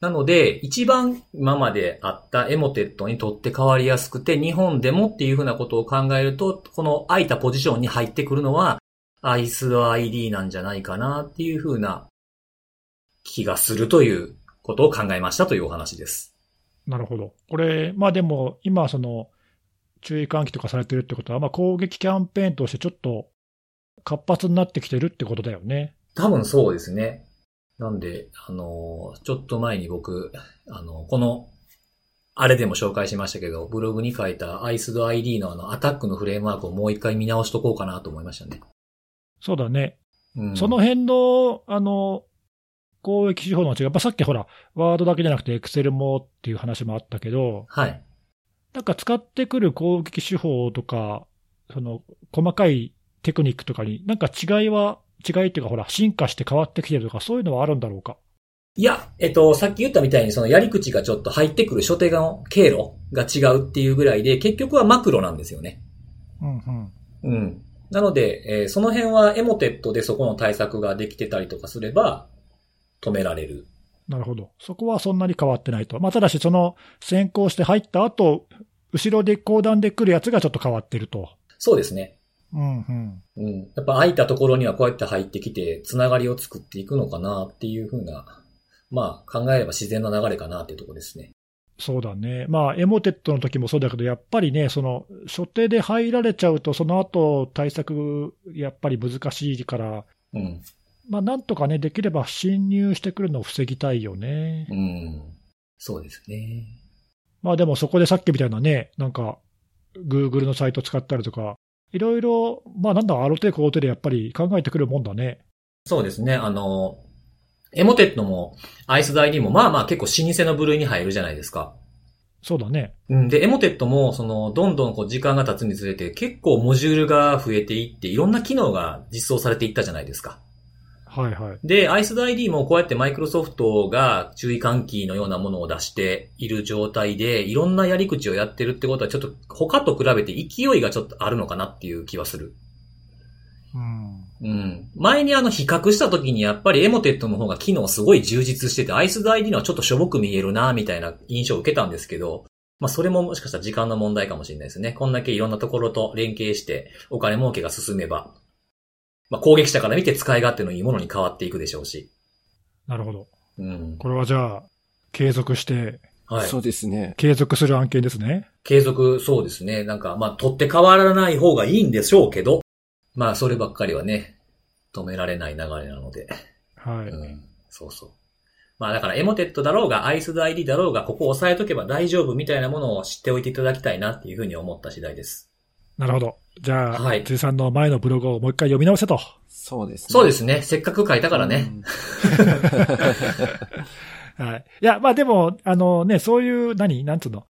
なので、一番今まであったエモテットにとって変わりやすくて、日本でもっていうふうなことを考えると、この空いたポジションに入ってくるのは、アイスド ID なんじゃないかなっていうふうな気がするということを考えましたというお話です。なるほど。これ、まあでも、今、その、注意喚起とかされてるってことは、まあ、攻撃キャンペーンとしてちょっと活発になってきてるってことだよね。多分そうですね。なんで、あのーちょっと前に僕、あの、この、あれでも紹介しましたけど、ブログに書いたアイスド ID のあの、アタックのフレームワークをもう一回見直しとこうかなと思いましたね。そうだね。うん、その辺の、あの、攻撃手法の違い、やっぱさっきほら、ワードだけじゃなくてエクセルもっていう話もあったけど、はい。なんか使ってくる攻撃手法とか、その、細かいテクニックとかに、なんか違いは、違いっていうかほら、進化して変わってきてるとか、そういうのはあるんだろうか？いや、えっと、さっき言ったみたいにそのやり口がちょっと入ってくる初手の経路が違うっていうぐらいで、結局はマクロなんですよね。うんうん。うん。なので、えーその辺はエモテットでそこの対策ができてたりとかすれば、止められる。なるほど。そこはそんなに変わってないと。まあ、ただし、その、先行して入った後、後ろで後段で来るやつがちょっと変わってると。そうですね。うんうん。うん。やっぱ空いたところにはこうやって入ってきて、つながりを作っていくのかなっていうふうな、まあ考えれば自然な流れかなっていうところですね。そうだね。まあ、エモテットの時もそうだけど、やっぱりね、その、初手で入られちゃうと、その後、対策、やっぱり難しいから、うん。まあ、なんとかね、できれば侵入してくるのを防ぎたいよね。うん。そうですね。まあでもそこでさっきみたいなね、なんか、Google のサイト使ったりとか、いろいろ、まあなんだ、ある程度工程でやっぱり考えてくるもんだね。そうですね。あの、エモテットも、アイスダ ID も、まあまあ結構老舗の部類に入るじゃないですか。そうだね。うん。で、エモテットも、その、どんどんこう時間が経つにつれて、結構モジュールが増えていって、いろんな機能が実装されていったじゃないですか。はいはい。で、アイス ID もこうやってマイクロソフトが注意喚起のようなものを出している状態で、いろんなやり口をやってるってことは、ちょっと他と比べて勢いがちょっとあるのかなっていう気はする。うん。うん。前にあの比較した時にやっぱりエモテットの方が機能すごい充実してて、アイス ID のはちょっとしょぼく見えるな、みたいな印象を受けたんですけど、まあそれももしかしたら時間の問題かもしれないですね。こんだけいろんなところと連携してお金儲けが進めば、まあ攻撃者から見て使い勝手のいいものに変わっていくでしょうし。なるほど。うん。これはじゃあ、継続して、はい。そうですね。継続する案件ですね。継続、そうですね。なんか、まあ、取って変わらない方がいいんでしょうけど、まあ、そればっかりはね、止められない流れなので。はい。うん。そうそう。まあ、だから、エモテットだろうが、アイスド ID だろうが、ここを押さえとけば大丈夫みたいなものを知っておいていただきたいなっていうふうに思った次第です。なるほど。じゃあ、はい辻さんの前のブログをもう一回読み直せと。そうですね。そうですね。せっかく書いたからね。はい。いや、まあでも、あのね、そういう、何？なんつうの？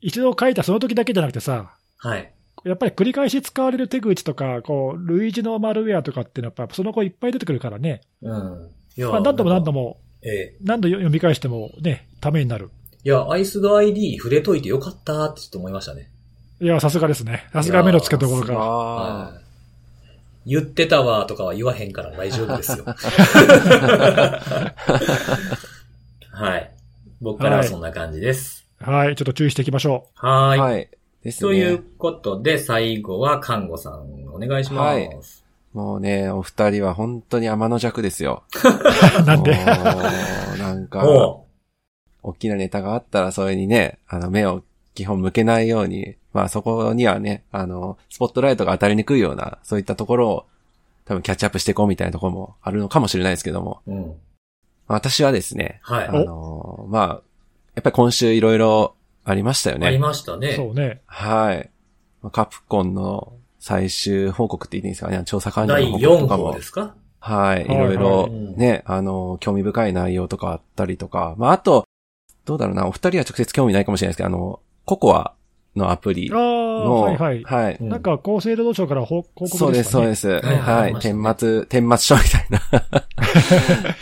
一度書いたその時だけじゃなくてさ、はい。やっぱり繰り返し使われる手口とか、こう、類似のマルウェアとかっていうのは、やっぱその後いっぱい出てくるからね。うん。いやまあ何度も何度も。も、ええ。何度読み返してもね、ためになる。いや、アイスド ID 触れといてよかったってちょっと思いましたね。いや、さすがですね。さすが目の付けどころか。あはい言ってたわとかは言わへんから大丈夫ですよ。はい。僕からはそんな感じです。はい。ちょっと注意していきましょはーい。あはい。ですというね。ことで、最後は看護さん、お願いします。はいもうね、お二人は本当に天の弱ですよ。う。なんで？もうなんか、お大きなネタがあったらそれにね、あの、目を基本向けないように、まあそこにはね、あの、スポットライトが当たりにくいような、そういったところを多分キャッチアップしていこうみたいなところもあるのかもしれないですけども、う。うん。私はですね、はい。あの、まあ、やっぱり今週いろいろありましたよありね。ましたね。そうね。はい。まあカプコンの最終報告って言っていいんですかね、調査管理第の報告4とかも号で。すか？はい。いはいろいろはいね、あの、興味深い内容とかあったりとか、まあ、あと、どうだろうな、お二人は直接興味ないかもしれないですけど、あの、ココアのアプリああ、の、はいはい。はい。うんなんか厚生労働省から報報告ですか、ね、そうです、そうです。いはいはい。ありましたね顛末、顛末書みたいな。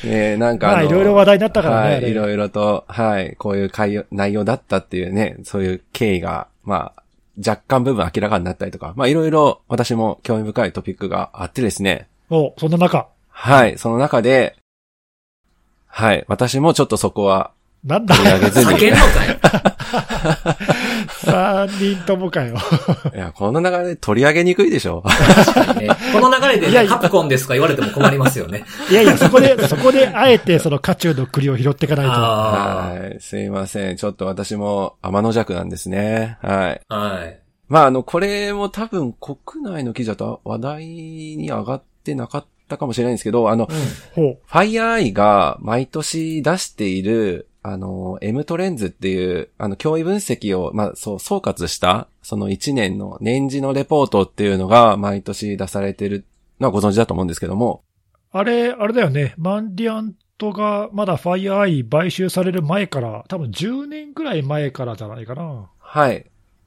ねなんかまあ、いろいろ話題になったからね。はい、いろいろと、はい、こういう内容内容だったっていうね、そういう経緯が、まあ、若干部分明らかになったりとか、まあいろいろ私も興味深いトピックがあってですね、お、そんな中、はい、その中で、はい、私もちょっとそこはなんだ？取り上げずに、避けんのかい三人ともかよ。いや、この流れで取り上げにくいでしょ。ねこの流れでね、いやいやカプコンですとか言われても困りますよね。いやいや、そこで、そこであえてその渦中の栗を拾っていかないと。あはい、すいません。ちょっと私も天の弱なんですね。はい。あ。はい。まあ、あの、これも多分国内の記事だと話題に上がってなかったかもしれないんですけど、あの、ほう。FireEye が毎年出している、あの、M トレンズっていう、あの、脅威分析を、まあ、そう、総括した、その1年の年次のレポートっていうのが毎年出されてるのはご存知だと思うんですけども、あれ、あれだよね。マンディアントがまだファイアーアイ買収される前から、多分10年くらい前からじゃないかな。はい。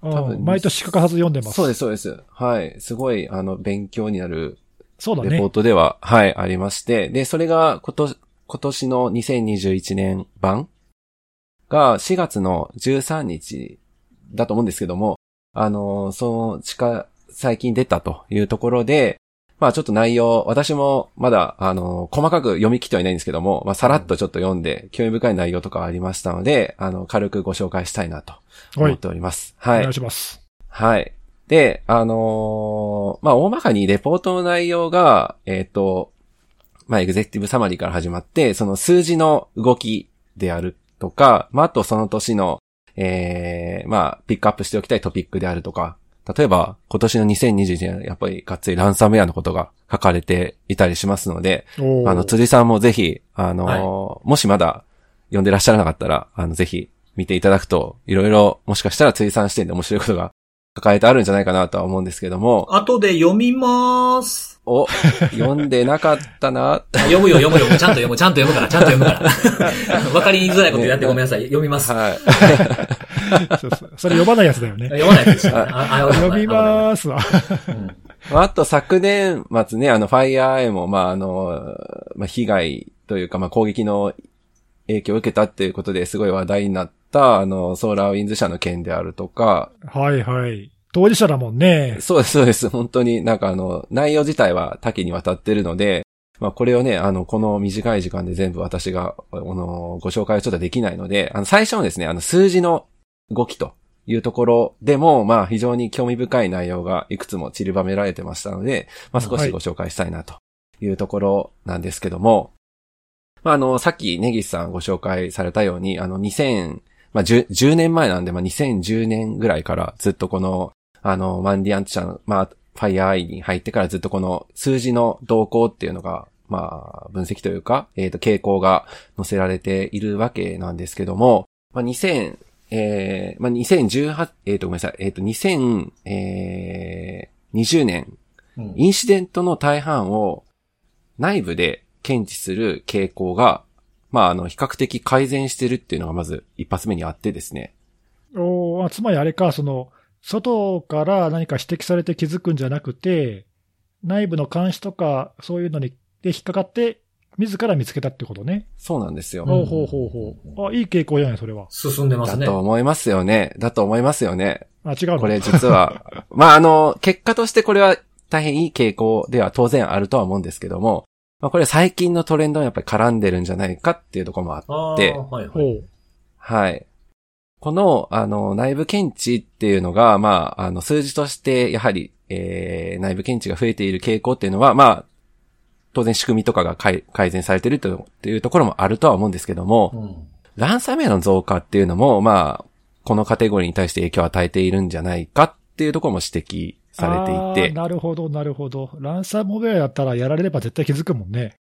うん多分毎年欠かさず読んでます。そうです、そうです。はい。すごい、あの、勉強になるそうだレポーね。トでは、はい、ありまして、で、それが今年、今年の2021年版が4月の13日だと思うんですけども、あの、その、近、最近出たというところで、まあちょっと内容、私もまだ、あの、細かく読み切ってはいないんですけども、まあさらっとちょっと読んで、興味深い内容とかありましたので、あの、軽くご紹介したいなとはい思っ。ております。はいお願い。します。はい。で、あのーまあ、大まかにレポートの内容が、えっ、と、まあ、エグゼクティブサマリーから始まって、その数字の動きであるとか、まあ、あとその年の、えー、まあ、ピックアップしておきたいトピックであるとか、例えば、今年の2021年、やっぱりがっつりランサムウェアのことが書かれていたりしますので、あの、辻さんもぜひ、あのーもしまだ読んでらっしゃらなかったら、あの、ぜひ見ていただくと、いろいろ、もしかしたら辻さん視点で面白いことが抱えてあるんじゃないかなとは思うんですけども、後で読みまーす。お、読んでなかったな。あ 読むよ、読むよ。ちゃんと読む、ちゃんと読むから、ちゃんと読むから。わかりづらいことやってごめんなさい。読みます。はい。そうそうそれ読まないやつだよね。読まないですよ。ああ読みまーすわ。す。うんまああと昨年末ね、あの、ファイアーエも、まあ、あの、まあ、被害というか、まあ、攻撃の影響を受けたっていうことですごい話題になった、あの、ソーラーウィンズ社の件であるとか、はいはい。当事者だもんね。そうです、そうです。本当になんかあの、内容自体は多岐にわたってるので、まあこれをね、あの、この短い時間で全部私が、あの、ご紹介はちょっとできないので、あの、最初のですね、あの、数字の動きというところでも、まあ非常に興味深い内容がいくつも散りばめられてましたので、まあ少しご紹介したいなというところなんですけども、まああの、さっきネギスさんご紹介されたように、あの、2000、まあ 10, 10年前なんで、まあ2010年ぐらいからずっとこの、あの、マンディアント社の、まあ、ファイアーアイに入ってからずっとこの数字の動向っていうのが、まあ、分析というか、えっ、と、傾向が載せられているわけなんですけども、まあ、2000、えー、まあ、2018、えっ、と、ごめんなさい、えっ、と、2000、えー、20年、うんインシデントの大半を内部で検知する傾向が、まあ、あの、比較的改善してるっていうのがまず一発目にあってですね。おーあつまりあれか、その、外から何か指摘されて気づくんじゃなくて、内部の監視とか、そういうのにで引っかかって、自ら見つけたってことね。そうなんですよ。ほうほうほうほう。あ、いい傾向じゃない、それは。進んでますね。だと思いますよね。だと思いますよね。あ、違うの？これ実は、まあ、あの、結果としてこれは大変いい傾向では当然あるとは思うんですけども、まあ、これ最近のトレンドにやっぱり絡んでるんじゃないかっていうところもあって、はいはい。ほう。はい。この、あの、内部検知っていうのが、まあ、あの、数字として、やはり、えー、内部検知が増えている傾向っていうのは、まあ、当然仕組みとかが改改善されてるというところもあるとは思うんですけども、うんランサムウェアの増加っていうのも、まあ、このカテゴリーに対して影響を与えているんじゃないかっていうところも指摘されていて、なるほど、なるほど。ランサムウェアやったらやられれば絶対気づくもんね。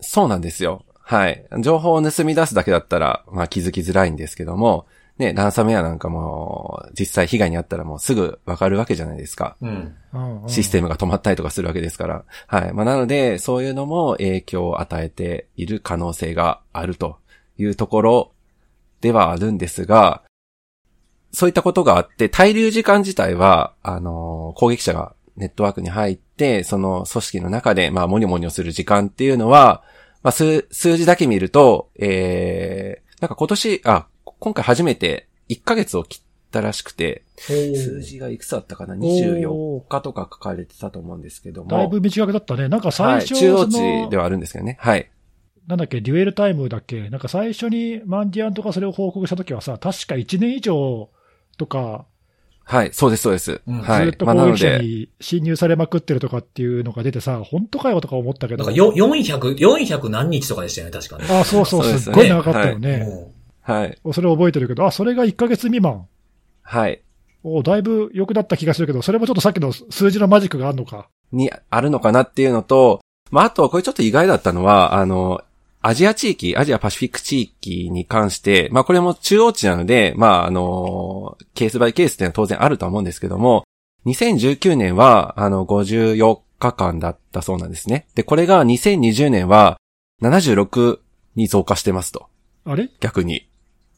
そうなんですよ。はい。情報を盗み出すだけだったら、まあ気づきづらいんですけども、ね、ランサムウェアなんかも、実際被害に遭ったらもうすぐわかるわけじゃないですか。うん。システムが止まったりとかするわけですから。はい。まあなので、そういうのも影響を与えている可能性があるというところではあるんですが、そういったことがあって、滞留時間自体は、あの、攻撃者がネットワークに入って、その組織の中で、まあ、モニョモニョする時間っていうのは、まあ、数、数字だけ見ると、えー、なんか今年、あ、今回初めて1ヶ月を切ったらしくて、数字がいくつだったかな ?24 日とか書かれてたと思うんですけども。だいぶ短くだったね。なんか最初、はい、中央値ではあるんですけどね。はい。なんだっけ、デュエルタイムだっけ、なんか最初にマンディアンとかそれを報告したときはさ、確か1年以上とか、はい、そうです、そうです。うんはい。ずっと攻撃者で、に侵入されまくってるとかっていうのが出てさ、本当かよとか思ったけど。なんかよ、400、400何日とかでしたよね、確かね。あ、そうそう、そうですっごい長かったよね。うんはい。それ覚えてるけど、あ、それが1ヶ月未満。はい。おだいぶ良くなった気がするけど、それもちょっとさっきの数字のマジックがあるのか。にあるのかなっていうのと、まあ、あとはこれちょっと意外だったのは、あの、アジア地域、アジアパシフィック地域に関して、まあこれも中央値なので、まああの、ケースバイケースっていうのは当然あるとは思うんですけども、2019年は、あの、54日間だったそうなんですね。で、これが2020年は76に増加してますと。あれ？逆に。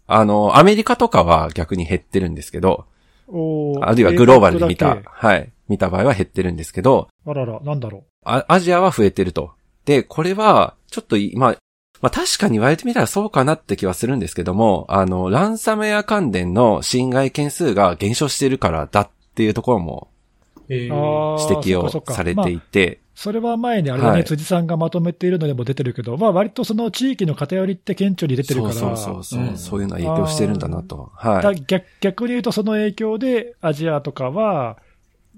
あの、アメリカとかは逆に減ってるんですけど、おあるいはグローバルで見たはい、見た場合は減ってるんですけど、けあらら、なんだろあアジアは増えてると。で、これは、ちょっとい、まあ、まあ確かに言われてみたらそうかなって気はするんですけども、あの、ランサムウェア関連の侵害件数が減少してるからだっていうところも指摘をされまあていて、それは前にあれだね、はい辻さんがまとめているのでも出てるけど、まあ割とその地域の偏りって顕著に出てるから、そうそうそうそう、うんそういうのは影響してるんだなと。だはい。逆逆に言うとその影響でアジアとかは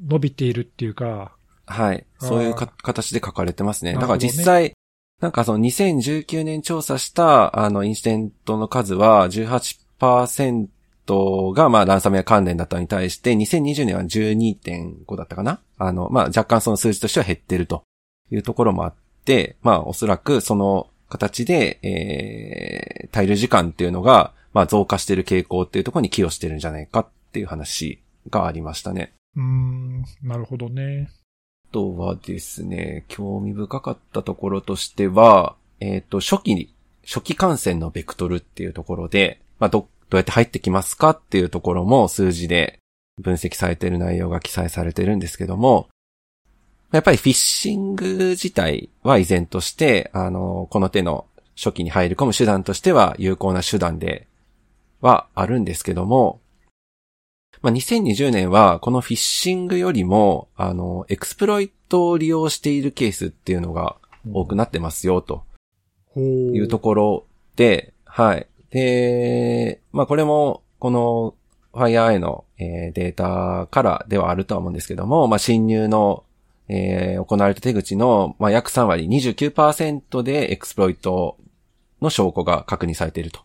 伸びているっていうか、はい。そういうか形で書かれてますね。だから実際、なんかその2019年調査した、あの、インシデントの数は18%が、まあ、ランサムウェア関連だったのに対して、2020年は12.5だったかな？あの、まあ、若干その数字としては減ってるというところもあって、まあ、おそらくその形で、えー、滞留時間っていうのが、まあ、増加してる傾向っていうところに寄与してるんじゃないかっていう話がありましたね。うーん、なるほどね。あとはですね、興味深かったところとしては、えっ、と、初期に、初期感染のベクトルっていうところで、まあ、ど、どうやって入ってきますかっていうところも数字で分析されている内容が記載されてるんですけども、やっぱりフィッシング自体は依然として、あの、この手の初期に入り込む手段としては有効な手段ではあるんですけども、まあ、2020年はこのフィッシングよりも、あの、エクスプロイトを利用しているケースっていうのが多くなってますよと。いうところで、はい。で、まあこれも、この FireEye の、えーデータからではあるとは思うんですけども、まあ侵入の、えー行われた手口の、まあ約3割、29%でエクスプロイトの証拠が確認されていると。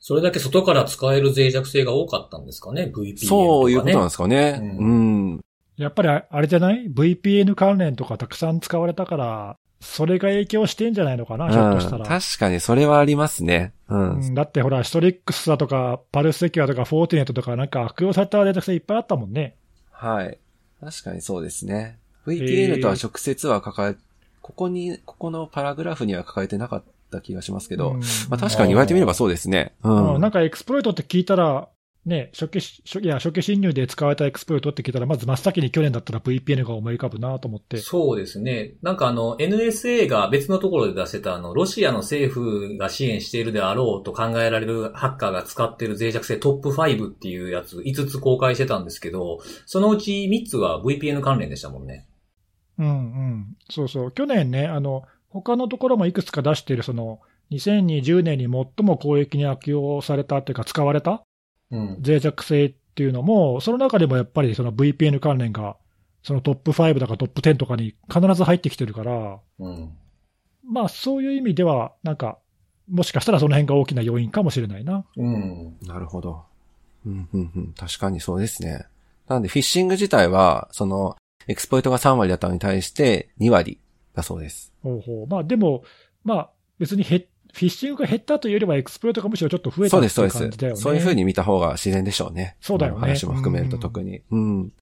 それだけ外から使える脆弱性が多かったんですかね ?VPN とかね。そういうことなんですかね。ううん。やっぱりああれじゃない ?VPN 関連とかたくさん使われたから、それが影響してんじゃないのかな、ひょっとしたうんら。確かにそれはありますね。うん。うんだってほら、ストリックスだとか、パルスセキュアとか、フォーティネットとか、なんか悪用されたデータ性いっぱいあったもんね。はい。確かにそうですね。へ VPN ーとは直接は抱え、ここに、ここのパラグラフには書かれてなかった気がしますけど、うんまあ確かに言われてみればそうですね。うん。うんなんかエクスプロイトって聞いたら、ね、初期し、初いや初期侵入で使われたエクスプロイトって聞いたら、まず真っ先に去年だったら VPN が思い浮かぶなと思って。そうですね。なんかあの、NSA が別のところで出してたあの、ロシアの政府が支援しているであろうと考えられるハッカーが使っている脆弱性トップ5っていうやつ5つ公開してたんですけど、そのうち3つは VPN 関連でしたもんね。うんうん。そうそう。去年ね、あの、他のところもいくつか出している、その、2020年に最も攻撃に悪用されたっていうか、使われたうん。脆弱性っていうのも、その中でもやっぱりその VPN 関連が、そのトップ5だかトップ10とかに必ず入ってきてるから、うん。まあそういう意味では、なんか、もしかしたらその辺が大きな要因かもしれないな。うん。なるほど。うん、うん、うん。確かにそうですね。なんで、フィッシング自体は、その、エクスプロイトが3割だったのに対して2割だそうです。ほうほうまあでも、まあ別にへフィッシングが減ったというよりは、エクスプロイトがむしろちょっと増えたってそうです、そうですいう感じだよね。。そういう風に見た方が自然でしょうね。そうだよね話も含めると特に。うん。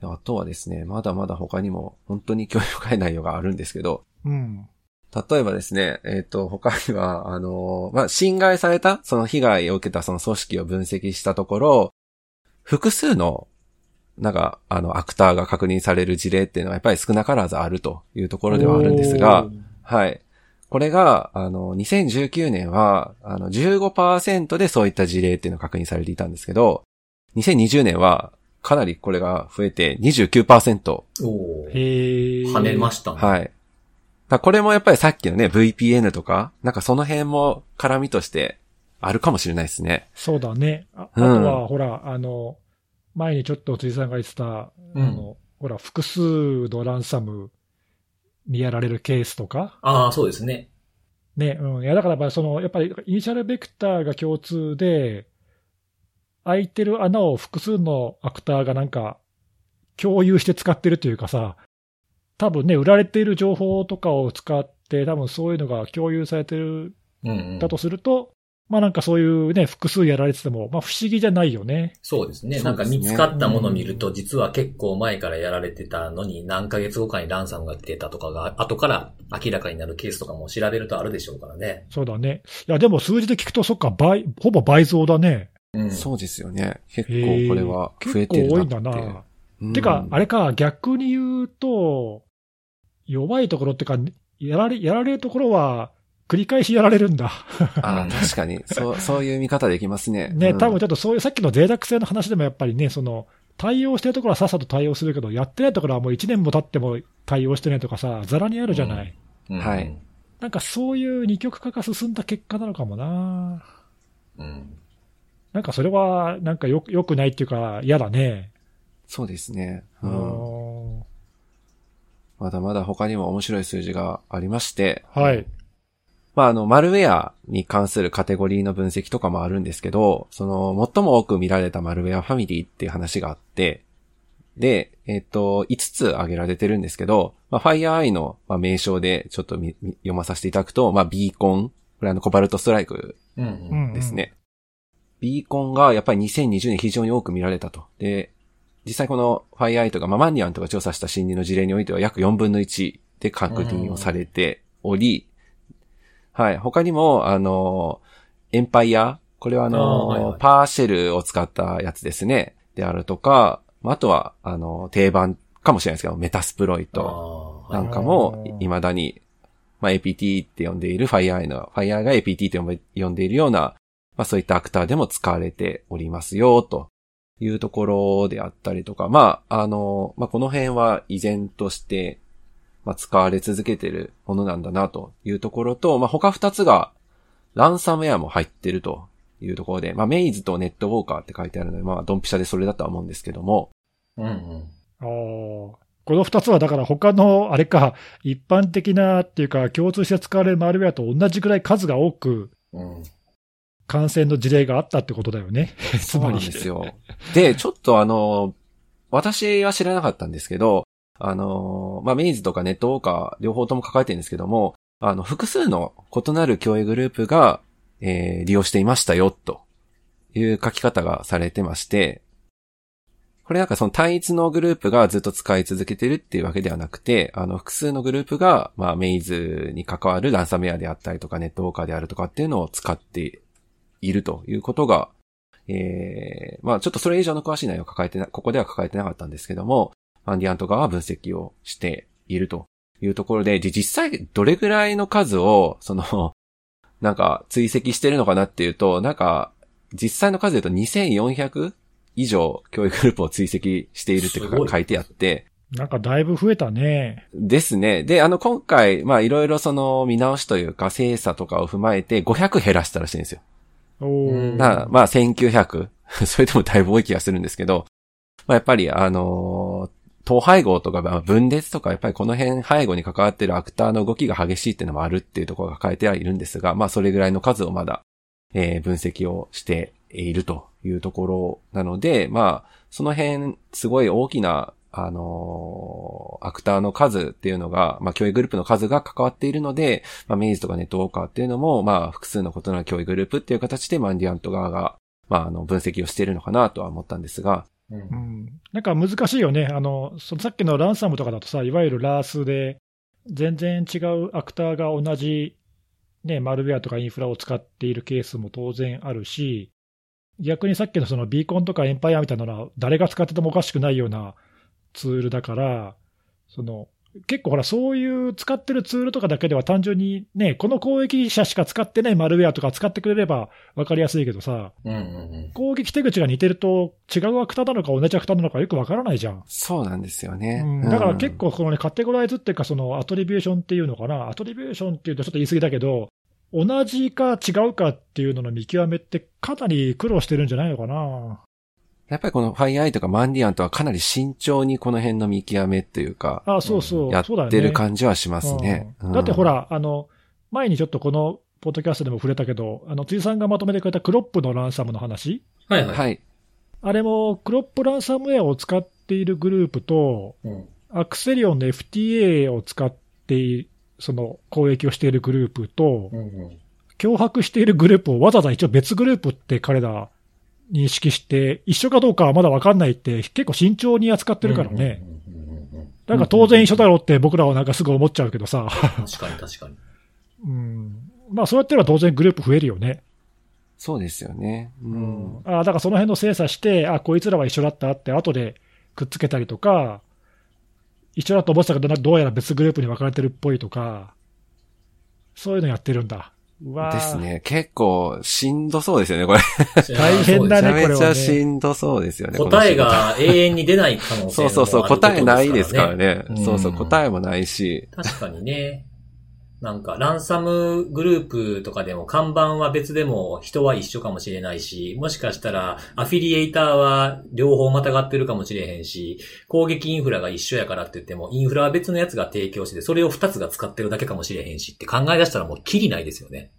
あとはですね、まだまだ他にも本当に興味深い内容があるんですけど、うん。例えばですね、えっ、と、他には、あのまあ、侵害された、その被害を受けたその組織を分析したところ、複数の、なんか、あの、アクターが確認される事例っていうのはやっぱり少なからずあるというところではあるんですがはい。これが、あの、2019年は、あの、15%でそういった事例っていうのが確認されていたんですけど、2020年は、かなりこれが増えて29%。おーへえ。跳ねましたね。はい。これもやっぱりさっきのね、VPN とか、なんかその辺も絡みとしてあるかもしれないですね。そうだね。ああとうんは、ほら、あの、前にちょっと辻さんが言ってた、あの、ほら、複数のランサムにやられるケースとか、ああ、そうですね。ね、うん。いや、だからやっぱりその、やっぱりイニシャルベクターが共通で、開いてる穴を複数のアクターがなんか共有して使ってるというかさ、多分ね、売られている情報とかを使って、多分そういうのが共有されてるだとすると、まあなんかそういうね、複数やられてても、まあ不思議じゃないよね。そうですね。なんか見つかったものを見ると、実は結構前からやられてたのに、何ヶ月後かにランサムが来てたとかが、後から明らかになるケースとかも調べるとあるでしょうからね。そうだね。いや、でも数字で聞くと、そっか、倍、ほぼ倍増だね。うん。そうですよね。結構これは増えて結構多いるなんって。だな。うんてか、あれか、逆に言うと、弱いところってか、やられ、やられるところは、繰り返しやられるんだ。あー 確かに、そう、そういう見方できますね。ね、うん多分ちょっとそういう、さっきの脆弱性の話でもやっぱりね、その、対応してるところはさっさと対応するけど、やってないところはもう1年も経っても対応してないとかさ、ざらにあるじゃない。うんはい。なんかそういう二極化が進んだ結果なのかもな。うん。なんかそれは、なんかよ、良くないっていうか、嫌だね。そうですね。ううんん。まだまだ他にも面白い数字がありまして、はい。まあ、あの、マルウェアに関するカテゴリーの分析とかもあるんですけど、その、最も多く見られたマルウェアファミリーっていう話があって、で、えっ、と、5つ挙げられてるんですけど、まあ、FireEye の、まあ、名称でちょっと読まさせていただくと、まあ、ビーコン、これあの、コバルトストライクうん。ううん。ん。ですね。ビーコンがやっぱり2020年非常に多く見られたと。で、実際この FireEye とか、まあ、マンディアンとか調査した心理の事例においては約4分の1で確認をされており、はい。他にも、あの、エンパイア、これはあの、あーはいはいパーシェルを使ったやつですね。であるとか、まああとは、あの、定番かもしれないですけど、メタスプロイト。なんかも未だに、まあ、APT って呼んでいる FireEye の、FireEye が APT って呼んで呼んでいるような、まあ、そういったアクターでも使われておりますよ、というところであったりとか、まあ、あの、まあ、この辺は依然として、まあ、使われ続けているものなんだな、というところと、まあ、他二つが、ランサムウェアも入ってるというところで、まあ、メイズとネットウォーカーって書いてあるので、まあ、ドンピシャでそれだとは思うんですけども、うんうん。あーこの二つはだから他の、あれか、一般的なっていうか、共通して使われるマルウェアと同じぐらい数が多くうん。感染の事例があったってことだよね。つまり。そうなんですよ。で、ちょっとあの、私は知らなかったんですけど、あの、まあ、メイズとかネットウォーカー両方とも抱えてるんですけども、あの、複数の異なる共有グループが、えー利用していましたよ、という書き方がされてまして、これなんかその単一のグループがずっと使い続けてるっていうわけではなくて、あの、複数のグループが、まあ、メイズに関わるランサムウェアであったりとか、ネットウォーカーであるとかっていうのを使っているということが、えー、まあちょっとそれ以上の詳しい内容を抱えてな、ここでは抱えてなかったんですけども、マンディアント側は分析をしているというところで、で実際どれぐらいの数を、その、なんか追跡してるのかなっていうと、なんか、実際の数で言うと2400以上教育グループを追跡しているって書いてあって、なんかだいぶ増えたね。ですね。で、あの、今回、まあいろいろその見直しというか精査とかを踏まえて500減らしたらしいんですよ。おうんーだからまあ1900。それでもだいぶ多い気がするんですけど、まあやっぱりあのー統廃合とか分裂とかやっぱりこの辺背後に関わっているアクターの動きが激しいっていうのもあるっていうところが書いてはいるんですが、まあそれぐらいの数をまだ、えー分析をしているというところなので、まあその辺すごい大きなあのーアクターの数っていうのが、まあ、教育グループの数が関わっているので、まあ、メイズとかネットウォーカーっていうのも、まあ、複数の異なる教育グループっていう形でマンディアント側が、まあ、あの、分析をしているのかなとは思ったんですが、うん。なんか難しいよね。あの、そのさっきのランサムとかだとさ、いわゆるラースで、全然違うアクターが同じ、ね、マルウェアとかインフラを使っているケースも当然あるし、逆にさっきのそのビーコンとかエンパイアみたいなのは、誰が使っててもおかしくないようなツールだから、その、結構ほら、そういう使ってるツールとかだけでは単純にね、この攻撃者しか使ってないマルウェアとか使ってくれれば分かりやすいけどさ、うんうん攻撃手口が似てると、違うアクターなのか同じアクターなのかよくわからないじゃん。そうなんですよね。うんだから結構、このね、カテゴライズっていうか、そのアトリビューションっていうのかな、アトリビューションっていうとちょっと言い過ぎだけど、同じか違うかっていうのの見極めって、かなり苦労してるんじゃないのかな。やっぱりこのファイアイとかマンディアントはかなり慎重にこの辺の見極めっていうか、あそうそう、うだよねてる感じはしますね。うんだってほ、ら、あの、前にちょっとこのポッドキャストでも触れたけど、あの、辻さんがまとめてくれたクロップのランサムの話、はいはい。はい。あれもクロップランサムウェアを使っているグループと、うん。アクセリオンの FTA を使ってその攻撃をしているグループと、うんうん。脅迫しているグループをわざわざ一応別グループって彼ら認識して、一緒かどうかはまだわかんないって結構慎重に扱ってるからね。なんか当然一緒だろうって僕らはなんかすぐ思っちゃうけどさ。確かに確かに。うん。まあそうやってれば当然グループ増えるよね。そうですよね。うん。あだからその辺の精査して、あ、こいつらは一緒だったって後でくっつけたりとか、一緒だと思ってたけどな、どうやら別グループに分かれてるっぽいとか、そういうのやってるんだ。うわーです。ね。結構、しんどそうですよね、これ。大変だねめちゃめちゃしんどそうですよね。答えが永遠に出ない可能性も仕事。そうそうそう、答えないですからね。うんそうそう、答えもないし。確かにね。なんか、ランサムグループとかでも看板は別でも人は一緒かもしれないし、もしかしたらアフィリエイターは両方またがってるかもしれへんし、攻撃インフラが一緒やからって言っても、インフラは別のやつが提供してて、それを二つが使ってるだけかもしれへんしって考え出したらもうキリないですよね。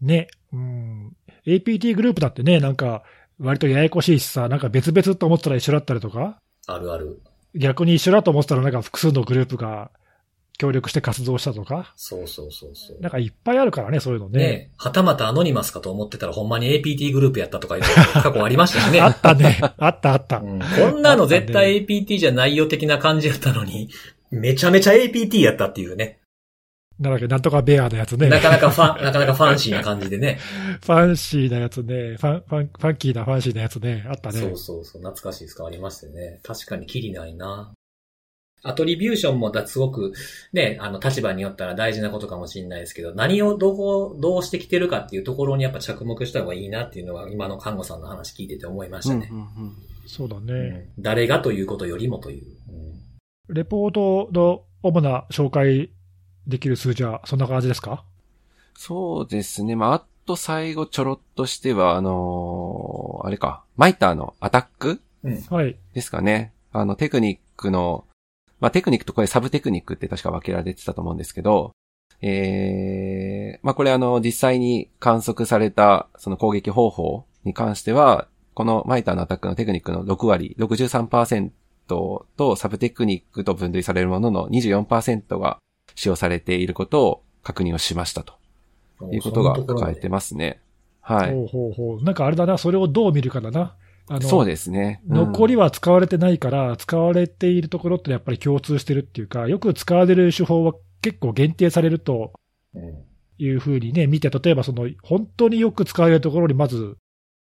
ね。うん。APT グループだってね、なんか、割とややこしいしさ、なんか別々と思ってたら一緒だったりとか、あるある。逆に一緒だと思ってたらなんか複数のグループが協力して活動したとか、そうそうそうそう。なんかいっぱいあるからね、そういうのね。ねはたまたアノニマスかと思ってたらほんまに APT グループやったとかいう 過去ありましたよね。あったね。あったあった。うんこんなの絶対 APT じゃないよ的な感じやったのに、めちゃめちゃ APT やったっていうね。なんだっけ、なんとかベアのやつね。なかなかファン、なかなかファンシーな感じでね。ファンシーなやつね。ファン、ファン、ファンキーなファンシーなやつね。あったね。そうそうそう、懐かしいですかありましたよね。確かにキリないな。アトリビューションもだすごく、ね、あの、立場によったら大事なことかもしれないですけど、何をどこ、どうしてきてるかっていうところにやっぱ着目した方がいいなっていうのは、今の看護さんの話聞いてて思いましたね。うんうんうんそうだね。うん誰がということよりもという。うんレポートの主な紹介できる数字はそんな感じですか？そうですね。まあ、あと最後ちょろっとしては、あのーあれか、マイターのアタック？はい。ですかね。あの、テクニックの、まあ、テクニックとこれサブテクニックって確か分けられてたと思うんですけど、えー、まあ、これあの、実際に観測された、その攻撃方法に関しては、このマイターのアタックのテクニックの6割、63%とサブテクニックと分類されるものの24%が使用されていることを確認をしましたということが書かれてますね。はい。ほうほうほう。なんかあれだな、それをどう見るかだな。あの、そうですね。うん残りは使われてないから、使われているところってやっぱり共通してるっていうか、よく使われる手法は結構限定されるとうんいうふうにね、見て、例えばその、本当によく使われるところにまず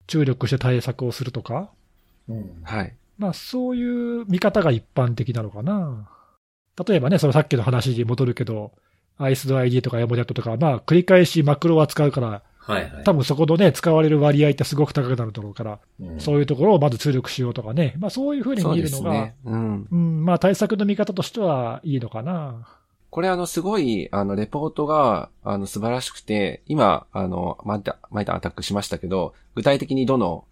注力して対策をするとか、うんはい。まあそういう見方が一般的なのかな。例えばね、そのさっきの話に戻るけど、アイスド ID とかヤモジャットとか、まあ繰り返しマクロは使うから、はいはい。多分そこのね、使われる割合ってすごく高くなるところから、うんそういうところをまず注力しようとかね、まあそういうふうに見るのが、ですね。うん。うん、まあ対策の見方としてはいいのかな。これあの、すごい、あの、レポートが、あの、素晴らしくて、今、あの、マイタ、マイタアタックしましたけど、具体的にどの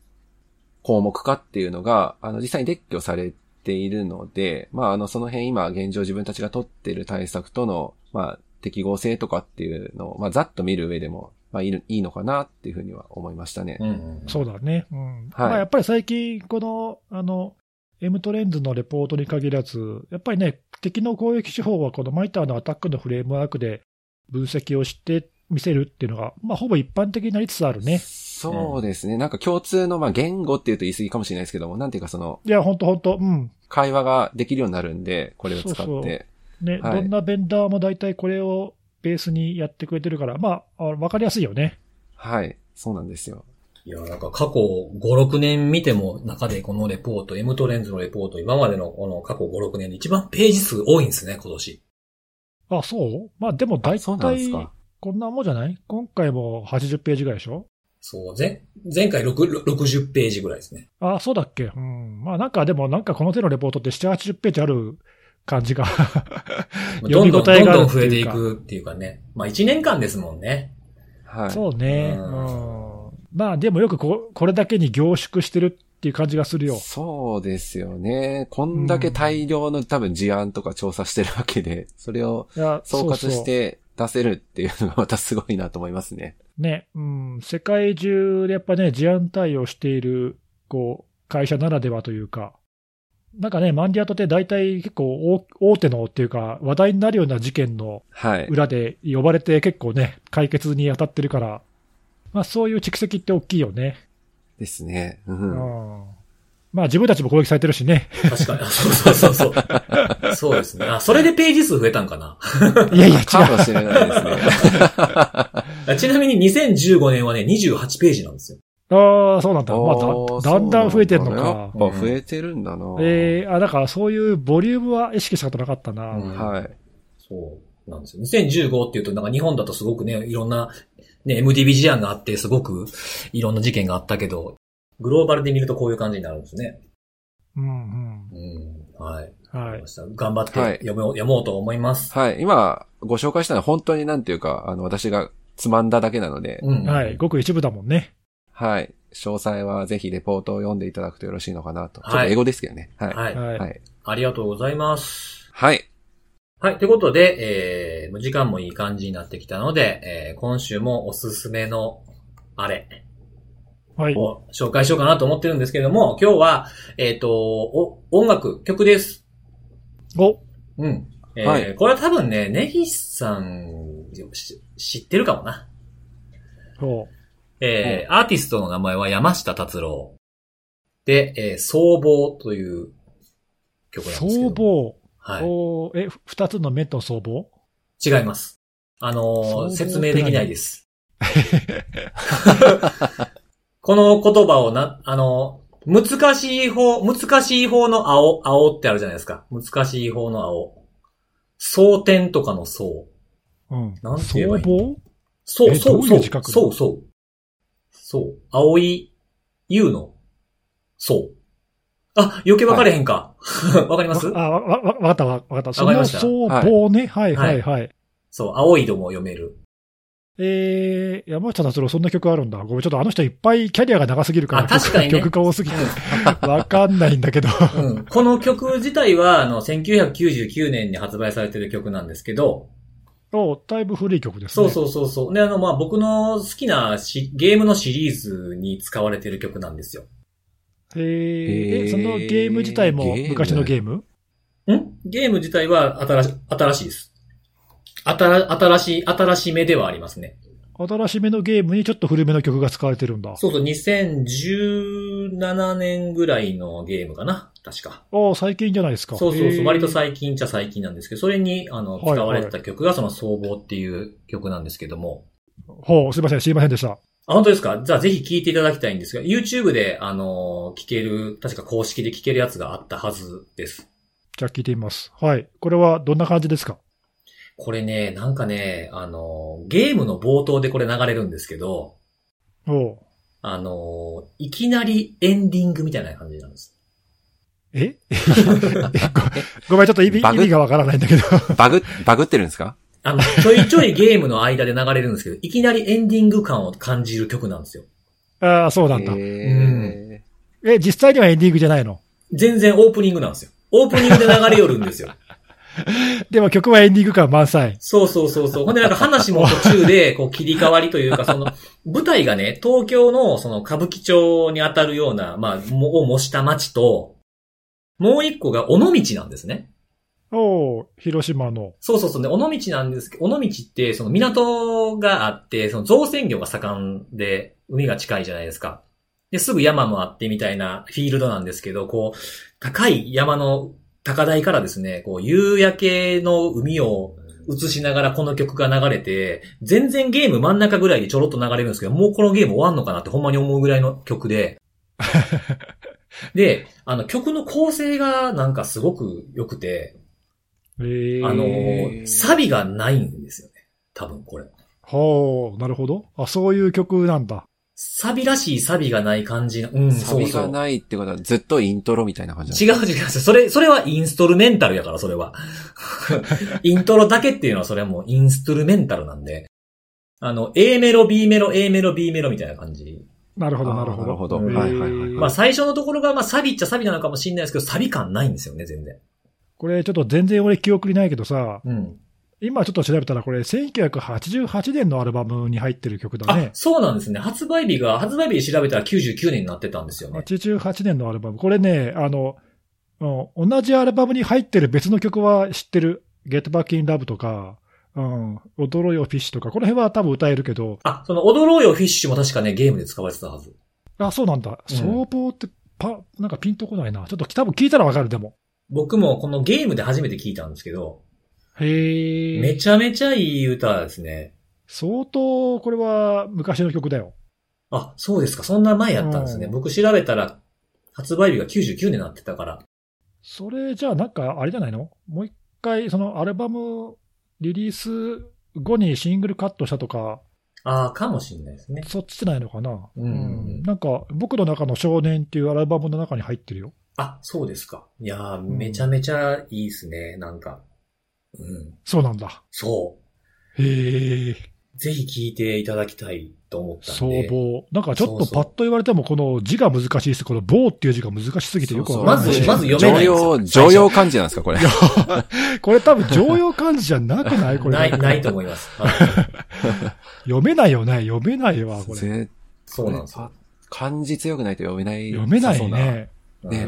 項目かっていうのが、あの、実際に列挙されているので、まあ、あの、その辺今、現状自分たちが取っている対策との、まあ、適合性とかっていうのを、まあ、ざっと見る上でも、まあ、いる、いいのかなっていうふうには思いましたね。うんうんそうだね。うん。はいまあやっぱり最近、この、あの、M トレンズのレポートに限らず、やっぱりね、敵の攻撃手法はこのマイターのアタックのフレームワークで分析をして見せるっていうのが、まあほぼ一般的になりつつあるね。そうですね。なんか共通の、まあ、言語っていうと言い過ぎかもしれないですけども、なんていうかその、いや、ほんとほんと、うん。会話ができるようになるんで、これを使って。そうそうね、はいどんなベンダーも大体これをベースにやってくれてるから、まあ、あわかりやすいよね。はい。そうなんですよ。いや、なんか過去5、6年見ても中でこのレポート、M トレンズのレポート、今までのこの過去5、6年で一番ページ数多いんですね、今年。あ、そう？まあでも大あそうなんです体か。こんなもんじゃない？今回も80ページぐらいでしょ？そう、前、前回6 60ページぐらいですね。あ、そうだっけ？うん。まあなんかでもなんかこの手のレポートって7、80ページある感じが どんどん、どんどん増えていくっていうかね。まあ1年間ですもんね。はい。そうね。ううんん。まあでもよくここれだけに凝縮してるっていう感じがするよ。そうですよね。こんだけ大量の多分事案とか調査してるわけで、それを総括して出せるっていうのがまたすごいなと思いますね。ね、うん、世界中でやっぱね、事案対応している、こう、会社ならではというか、なんかね、マンディアートって大体結構大大手のっていうか、話題になるような事件のはい。裏で呼ばれて結構ね、解決に当たってるから、まあそういう蓄積って大きいよね。ですね。う。うんん。まあ自分たちも攻撃されてるしね。確かに。あそうそうそうそう。そうですね。あ、それでページ数増えたんかな？いやいや、違う。かもしれないですね。あ ちなみに2015年はね、28ページなんですよ。ああ、そうなんだ。まあだ、だんだん増えてんのか。やっぱ増えてるんだな。えー、あ、だからそういうボリュームは意識したことなかったな。うんはい。そうなんですよ。2015っていうと、なんか日本だとすごくね、いろんな、ね、MDB 事案があって、すごくいろんな事件があったけど、グローバルで見るとこういう感じになるんですね。うんうん。はい。うん。はい。頑張ってはい読もう、読もうと思います。はい。今、ご紹介したのは本当になんていうか、あの、私がつまんだだけなので、うん。はい。ごく一部だもんね。はい。詳細はぜひレポートを読んでいただくとよろしいのかなと。ちょっはいと英語ですけどね。はい。はい。はい。はい。ありがとうございます。はい。はい。ということで、えー、もう時間もいい感じになってきたので、えー、今週もおすすめの、あれ、はい。を紹介しようかなと思ってるんですけれども、今日は、えっ、と、お、音楽、曲です。お、うん。えーはいこれは多分ね、ネギスさん、し知ってるかもな。そえーアーティストの名前は山下達郎。で、えー、僧帽という曲う。なんですけど。僧帽。はい。おえ、二つの目と僧帽？違います。あのー説明できないです。この言葉をな、あのー難しい方、難しい方の青、青ってあるじゃないですか。難しい方の青。蒼天とかの蒼。うん。なんて言えばいいそう、えそう、そうそう、そう。そう。青い、優の、そう。あ、余計分かれへんか。わ、かります？あ、わ、わ、わかったわ、わかった。そのわかりました僧帽ね。はいはいはい。そう、青いとも読める。えー、山下達郎そんな曲あるんだ。ごめん、ちょっとあの人いっぱいキャリアが長すぎるから、あ確かにね曲曲が多すぎて、わかんないんだけど。うん、この曲自体は、あの、1999年に発売されてる曲なんですけど、おだいぶ古い曲ですね。そうそうそうそう。で、あの、まあ、僕の好きなしゲームのシリーズに使われてる曲なんですよ。へえ、そのゲーム自体もゲーム昔のゲーム？ん？ゲーム自体は新し、新しいです。新、新しい、新しめではありますね。新しめのゲームにちょっと古めの曲が使われてるんだ。そうそう、2017年ぐらいのゲームかな？確か。ああ、最近じゃないですか。そうそうそう、割と最近っちゃ最近なんですけど、それに、あの、はい使われてた曲がその総合っていう曲なんですけども。ほう、すいません、知りませんでした。あ、本当ですか？じゃあぜひ聴いていただきたいんですが、YouTube で、あの、聴ける、確か公式で聴けるやつがあったはずです。じゃあ聞いてみます。はい。これはどんな感じですか？これね、なんかね、あの、ゲームの冒頭でこれ流れるんですけど、おうあの、いきなりエンディングみたいな感じなんです。え？ごごめん、ちょっと意味意味がわからないんだけど。バグ、バグってるんですか？あの、ちょいちょいゲームの間で流れるんですけど、いきなりエンディング感を感じる曲なんですよ。ああ、そうなんだ。へえ、実際にはエンディングじゃないの？全然オープニングなんですよ。オープニングで流れよるんですよ。でも曲はエンディング感満載。そうそうそうそう。ほんでなんか話も途中で、こう切り替わりというか、その、舞台がね、東京のその歌舞伎町に当たるような、まあ、もを模した街と、もう一個が尾道なんですね。おう広島の。そうそうそうね、尾道なんですけど、尾道ってその港があって、その造船業が盛んで、海が近いじゃないですか。で、すぐ山もあってみたいなフィールドなんですけど、こう、高い山の高台からですね、こう、夕焼けの海を映しながらこの曲が流れて、全然ゲーム真ん中ぐらいでちょろっと流れるんですけど、もうこのゲーム終わんのかなってほんまに思うぐらいの曲で、で、あの曲の構成がなんかすごく良くて、えー、あの、サビがないんですよね。多分これ。ほう、なるほど。あ、そういう曲なんだ。サビらしいサビがない感じの。うん、サビ。がないってことはずっとイントロみたいな感じ違う違う違う。それ、それはインストルメンタルやから、それは。イントロだけっていうのはそれはもうインストルメンタルなんで。あの、A メロ、B メロ、A メロ、B メロみたいな感じ。なるほど、なるほど。なるほどはいはいはいはいまあ最初のところがまあサビっちゃサビなのかもしれないですけど、サビ感ないんですよね、全然。これちょっと全然俺記憶にないけどさ、うん。今ちょっと調べたら、これ、1988年のアルバムに入ってる曲だあね、。そうなんですね。発売日が、発売日で調べたら99年になってたんですよね。88年のアルバム。これね、あの、うん同じアルバムに入ってる別の曲は知ってる？Get Back in Love とか、うん、踊ろよフィッシュとか、この辺は多分歌えるけど、あ、その、踊ろうよフィッシュも確かね、ゲームで使われてたはず。あ、そうなんだ。うん総合って、パ、なんかピンとこないな。ちょっと多分聞いたらわかる、でも。僕もこのゲームで初めて聞いたんですけど、へえ。めちゃめちゃいい歌ですね。相当、これは昔の曲だよ。あ、そうですか。そんな前やったんですね。うん僕調べたら、発売日が99年になってたから。それじゃあなんか、あれじゃないの？もう一回、そのアルバムリリース後にシングルカットしたとか、ああ、かもしんないですね。そっちじゃないのかな？うんなんか、僕の中の少年っていうアルバムの中に入ってるよ。あ、そうですか。いやー、んめちゃめちゃいいですね。なんか。うん。そうなんだ。そへえ。う。ぜひ聞いていただきたいと思ったん僧で。帽。なんかちょっそうそうとパッと言われても、この字が難しいです。この棒っていう字が難しすぎてよくわかんない。まずまず読めない常用、常用漢字なんですか、これ。これ多分常用漢字じゃなくない？これ。ない、ないと思います。はい 読めないよね。読めないわ、これ。ぜそうなんですよ。漢字強くないと読めない。読めない。ね。ねへえ。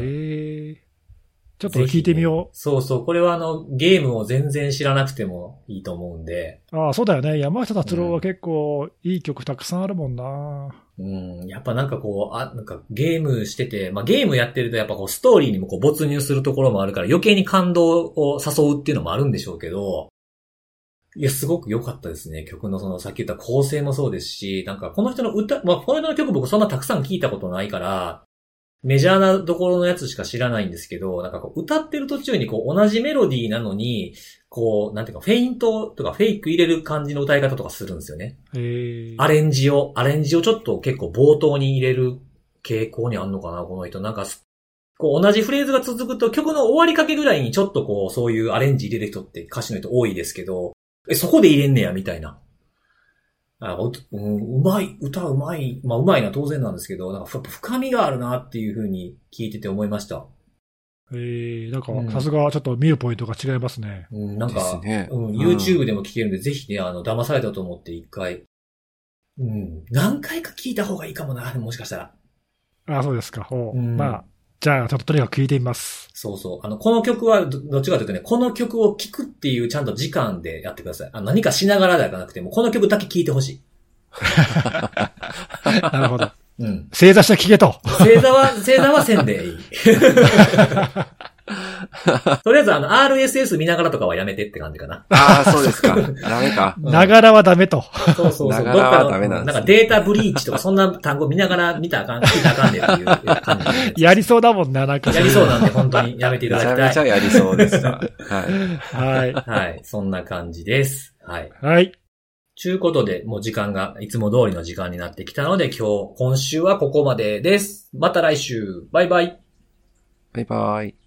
ちょっと聞いてみよそうそう。これはあの、ゲームを全然知らなくてもいいと思うんで。う。ああ、そうだよね。山下達郎は結構いい曲たくさんあるもんな。うん。やっぱなんかこう、あ、なんかゲームしてて、まあゲームやってるとやっぱこうストーリーにもこう没入するところもあるから余計に感動を誘うっていうのもあるんでしょうけど、いや、すごく良かったですね。曲のその、さっき言った構成もそうですし、なんかこの人の歌、まあこの人の曲僕そんなたくさん聞いたことないから、メジャーなところのやつしか知らないんですけど、なんかこう歌ってる途中にこう同じメロディーなのに、こう、なんていうか、フェイントとかフェイク入れる感じの歌い方とかするんですよね。へえ。アレンジを、アレンジをちょっと結構冒頭に入れる傾向にあんのかな、この人。なんかす、こう同じフレーズが続くと曲の終わりかけぐらいにちょっとこう、そういうアレンジ入れる人って歌手の人多いですけど、え、そこで入れんねや、みたいな。あううん、うまい、歌うまい、まあうまいのは当然なんですけど、なんかふ深みがあるなっていうふうに聞いてて思いました。へえ、なんかうんさすがちょっと見るポイントが違いますね。うん、なんでか、すねうん、うん YouTube でも聞けるんで、ぜひね、あの、騙されたと思って一回、うん、何回か聞いた方がいいかもな、もしかしたら。ああ、そうですか。ほううんまあ、じゃあちょっととにかく聞いてみます。そうそう。あの、この曲はど、どっちかというとね、この曲を聴くっていうちゃんと時間でやってください。あの何かしながらではなくても、この曲だけ聴いてほしい。なるほど。うん。正座して聞けと。星座は、星座はせんでいい。とりあえず、あの、RSS 見ながらとかはやめてって感じかな。ああ、そうですか。ダメか。うんながらはダメと。そうそうそう。ながらはどっかの、ダメなんですねなんかデータブリーチとかそんな単語見ながら見たらあかん、聞いたらあかんねっていう感じで。やりそうだもんな、なんか。やりそうなんで、本当にやめていめちゃただきたい。めちゃやりそうでした。はい。はい。はい。そんな感じです。はい。はい。ちゅうことで、もう時間がいつも通りの時間になってきたので、今日、今週はここまでです。また来週。バイバイ。バイバイ。